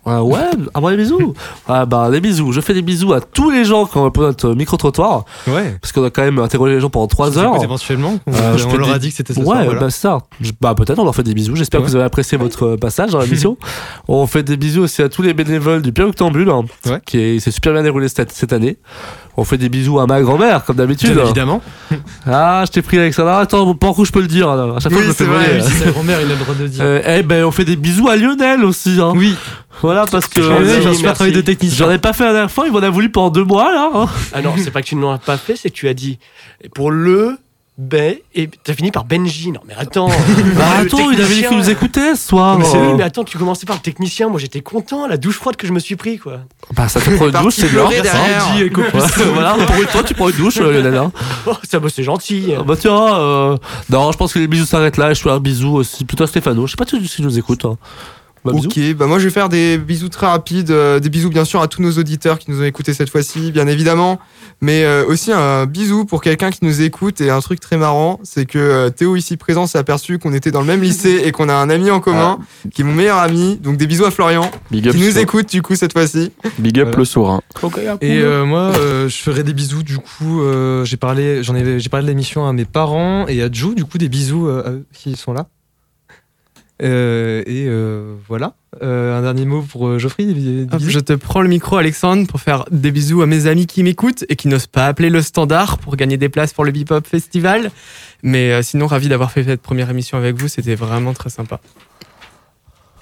Ah ouais, ah bon, des bisous. Ah bah des bisous. Je fais des bisous à tous les gens qui ont répondu à notre micro-trottoir. Ouais. Parce qu'on a quand même interrogé les gens pendant 3 heures. Éventuellement, on, Euh, je on leur a dit que c'était ce Ouais, soir. voilà. bah ça. Je- Bah peut-être on leur fait des bisous. J'espère Ouais. que vous avez apprécié votre euh, passage dans l'émission. on fait des bisous aussi à tous les bénévoles du Pierre Octambule, hein, Ouais. qui est- s'est super bien déroulé cette, cette année. On fait des bisous à ma grand-mère, comme d'habitude. Bien évidemment. Ah, je t'ai pris Alexandra. Attends, pas où je peux le dire. là. À chaque fois, Oui, je me fais c'est vrai, voler. Oui, c'est grand-mère, il a le droit de dire. Euh, eh ben, on fait des bisous à Lionel aussi. Hein. Oui, Voilà, parce que super merci. travail de technicien. j'en ai pas fait la dernière fois. Il m'en a voulu pendant deux mois là. hein. Ah non, c'est pas que tu ne l'as pas fait, c'est que tu as dit pour le ben et t'as fini par Benji. Non mais attends. Bah, attends, il avait dit qu'il nous écoutait ce soir. Mais oui, mais attends, tu commençais par le technicien. Moi, j'étais content. La douche froide que je me suis pris, quoi. Bah, ça te prend une douche, c'est bien. derrière. Ouais, voilà, pour une fois, tu prends une douche, euh, Lionel. hein. Oh, ça, bah, c'est gentil. Ah Bah tiens, euh, non, je pense que les bisous s'arrêtent là. et Je fais un bisou aussi, plutôt à Stéphano. Je sais pas si si nous écoute. Hein. Bah. Ok, bah moi je vais faire des bisous très rapides, euh, des bisous bien sûr à tous nos auditeurs qui nous ont écoutés cette fois-ci, bien évidemment, mais euh, aussi un bisou pour quelqu'un qui nous écoute et un truc très marrant, c'est que euh, Théo ici présent s'est aperçu qu'on était dans le même lycée et qu'on a un ami en commun qui est mon meilleur ami, donc des bisous à Florian Big up, qui nous écoute du coup cette fois-ci. Big up Voilà. le Saurin. Et euh, moi, euh, je ferai des bisous. Du coup, euh, j'ai parlé, j'en ai, j'ai parlé de l'émission à mes parents et à Joe. Du coup, des bisous euh, qui sont là. Euh, et euh, voilà. Euh, un dernier mot pour Geoffrey. Hop, je te prends le micro, Alexandre, pour faire des bisous à mes amis qui m'écoutent et qui n'osent pas appeler le standard pour gagner des places pour le Bebop Festival. Mais euh, sinon, ravi d'avoir fait cette première émission avec vous. C'était vraiment très sympa.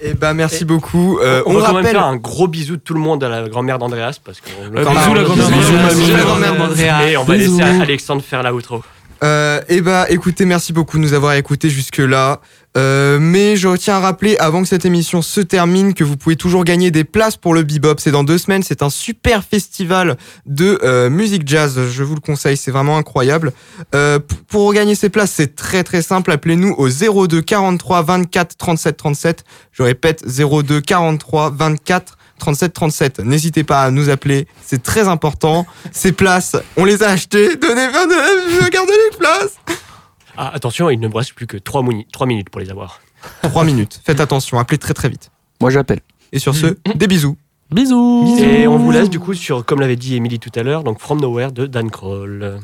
Et bah merci Et- beaucoup. Euh, on, on va quand même rappelle. faire un gros bisou de tout le monde à la grand-mère d'Andreas parce que Euh, bisous, la grand-mère Bisous, d'Andreas. bisous, la grand-mère d'Andreas. Et on va Bisous. laisser Alexandre faire la outro. Euh, et bah écoutez, merci beaucoup de nous avoir écoutés jusque-là. Euh, mais je tiens à rappeler, avant que cette émission se termine, que vous pouvez toujours gagner des places pour le Bebop. C'est dans deux semaines, c'est un super festival de euh, musique jazz. Je vous le conseille, c'est vraiment incroyable. Euh, pour gagner ces places, c'est très très simple. Appelez-nous au 02 43 24 37 37. Je répète, 02 43 24 37 37. N'hésitez pas à nous appeler, c'est très important. Ces places, on les a achetées. Donnez 20 gardez les places. Ah, attention, il ne me reste plus que 3, minutes pour les avoir. 3 minutes. Faites attention, appelez très très vite. Moi, j'appelle. Et sur ce, des bisous. Bisous. Et on vous laisse du coup sur, comme l'avait dit Emily tout à l'heure, donc From Nowhere de Dan Kroll.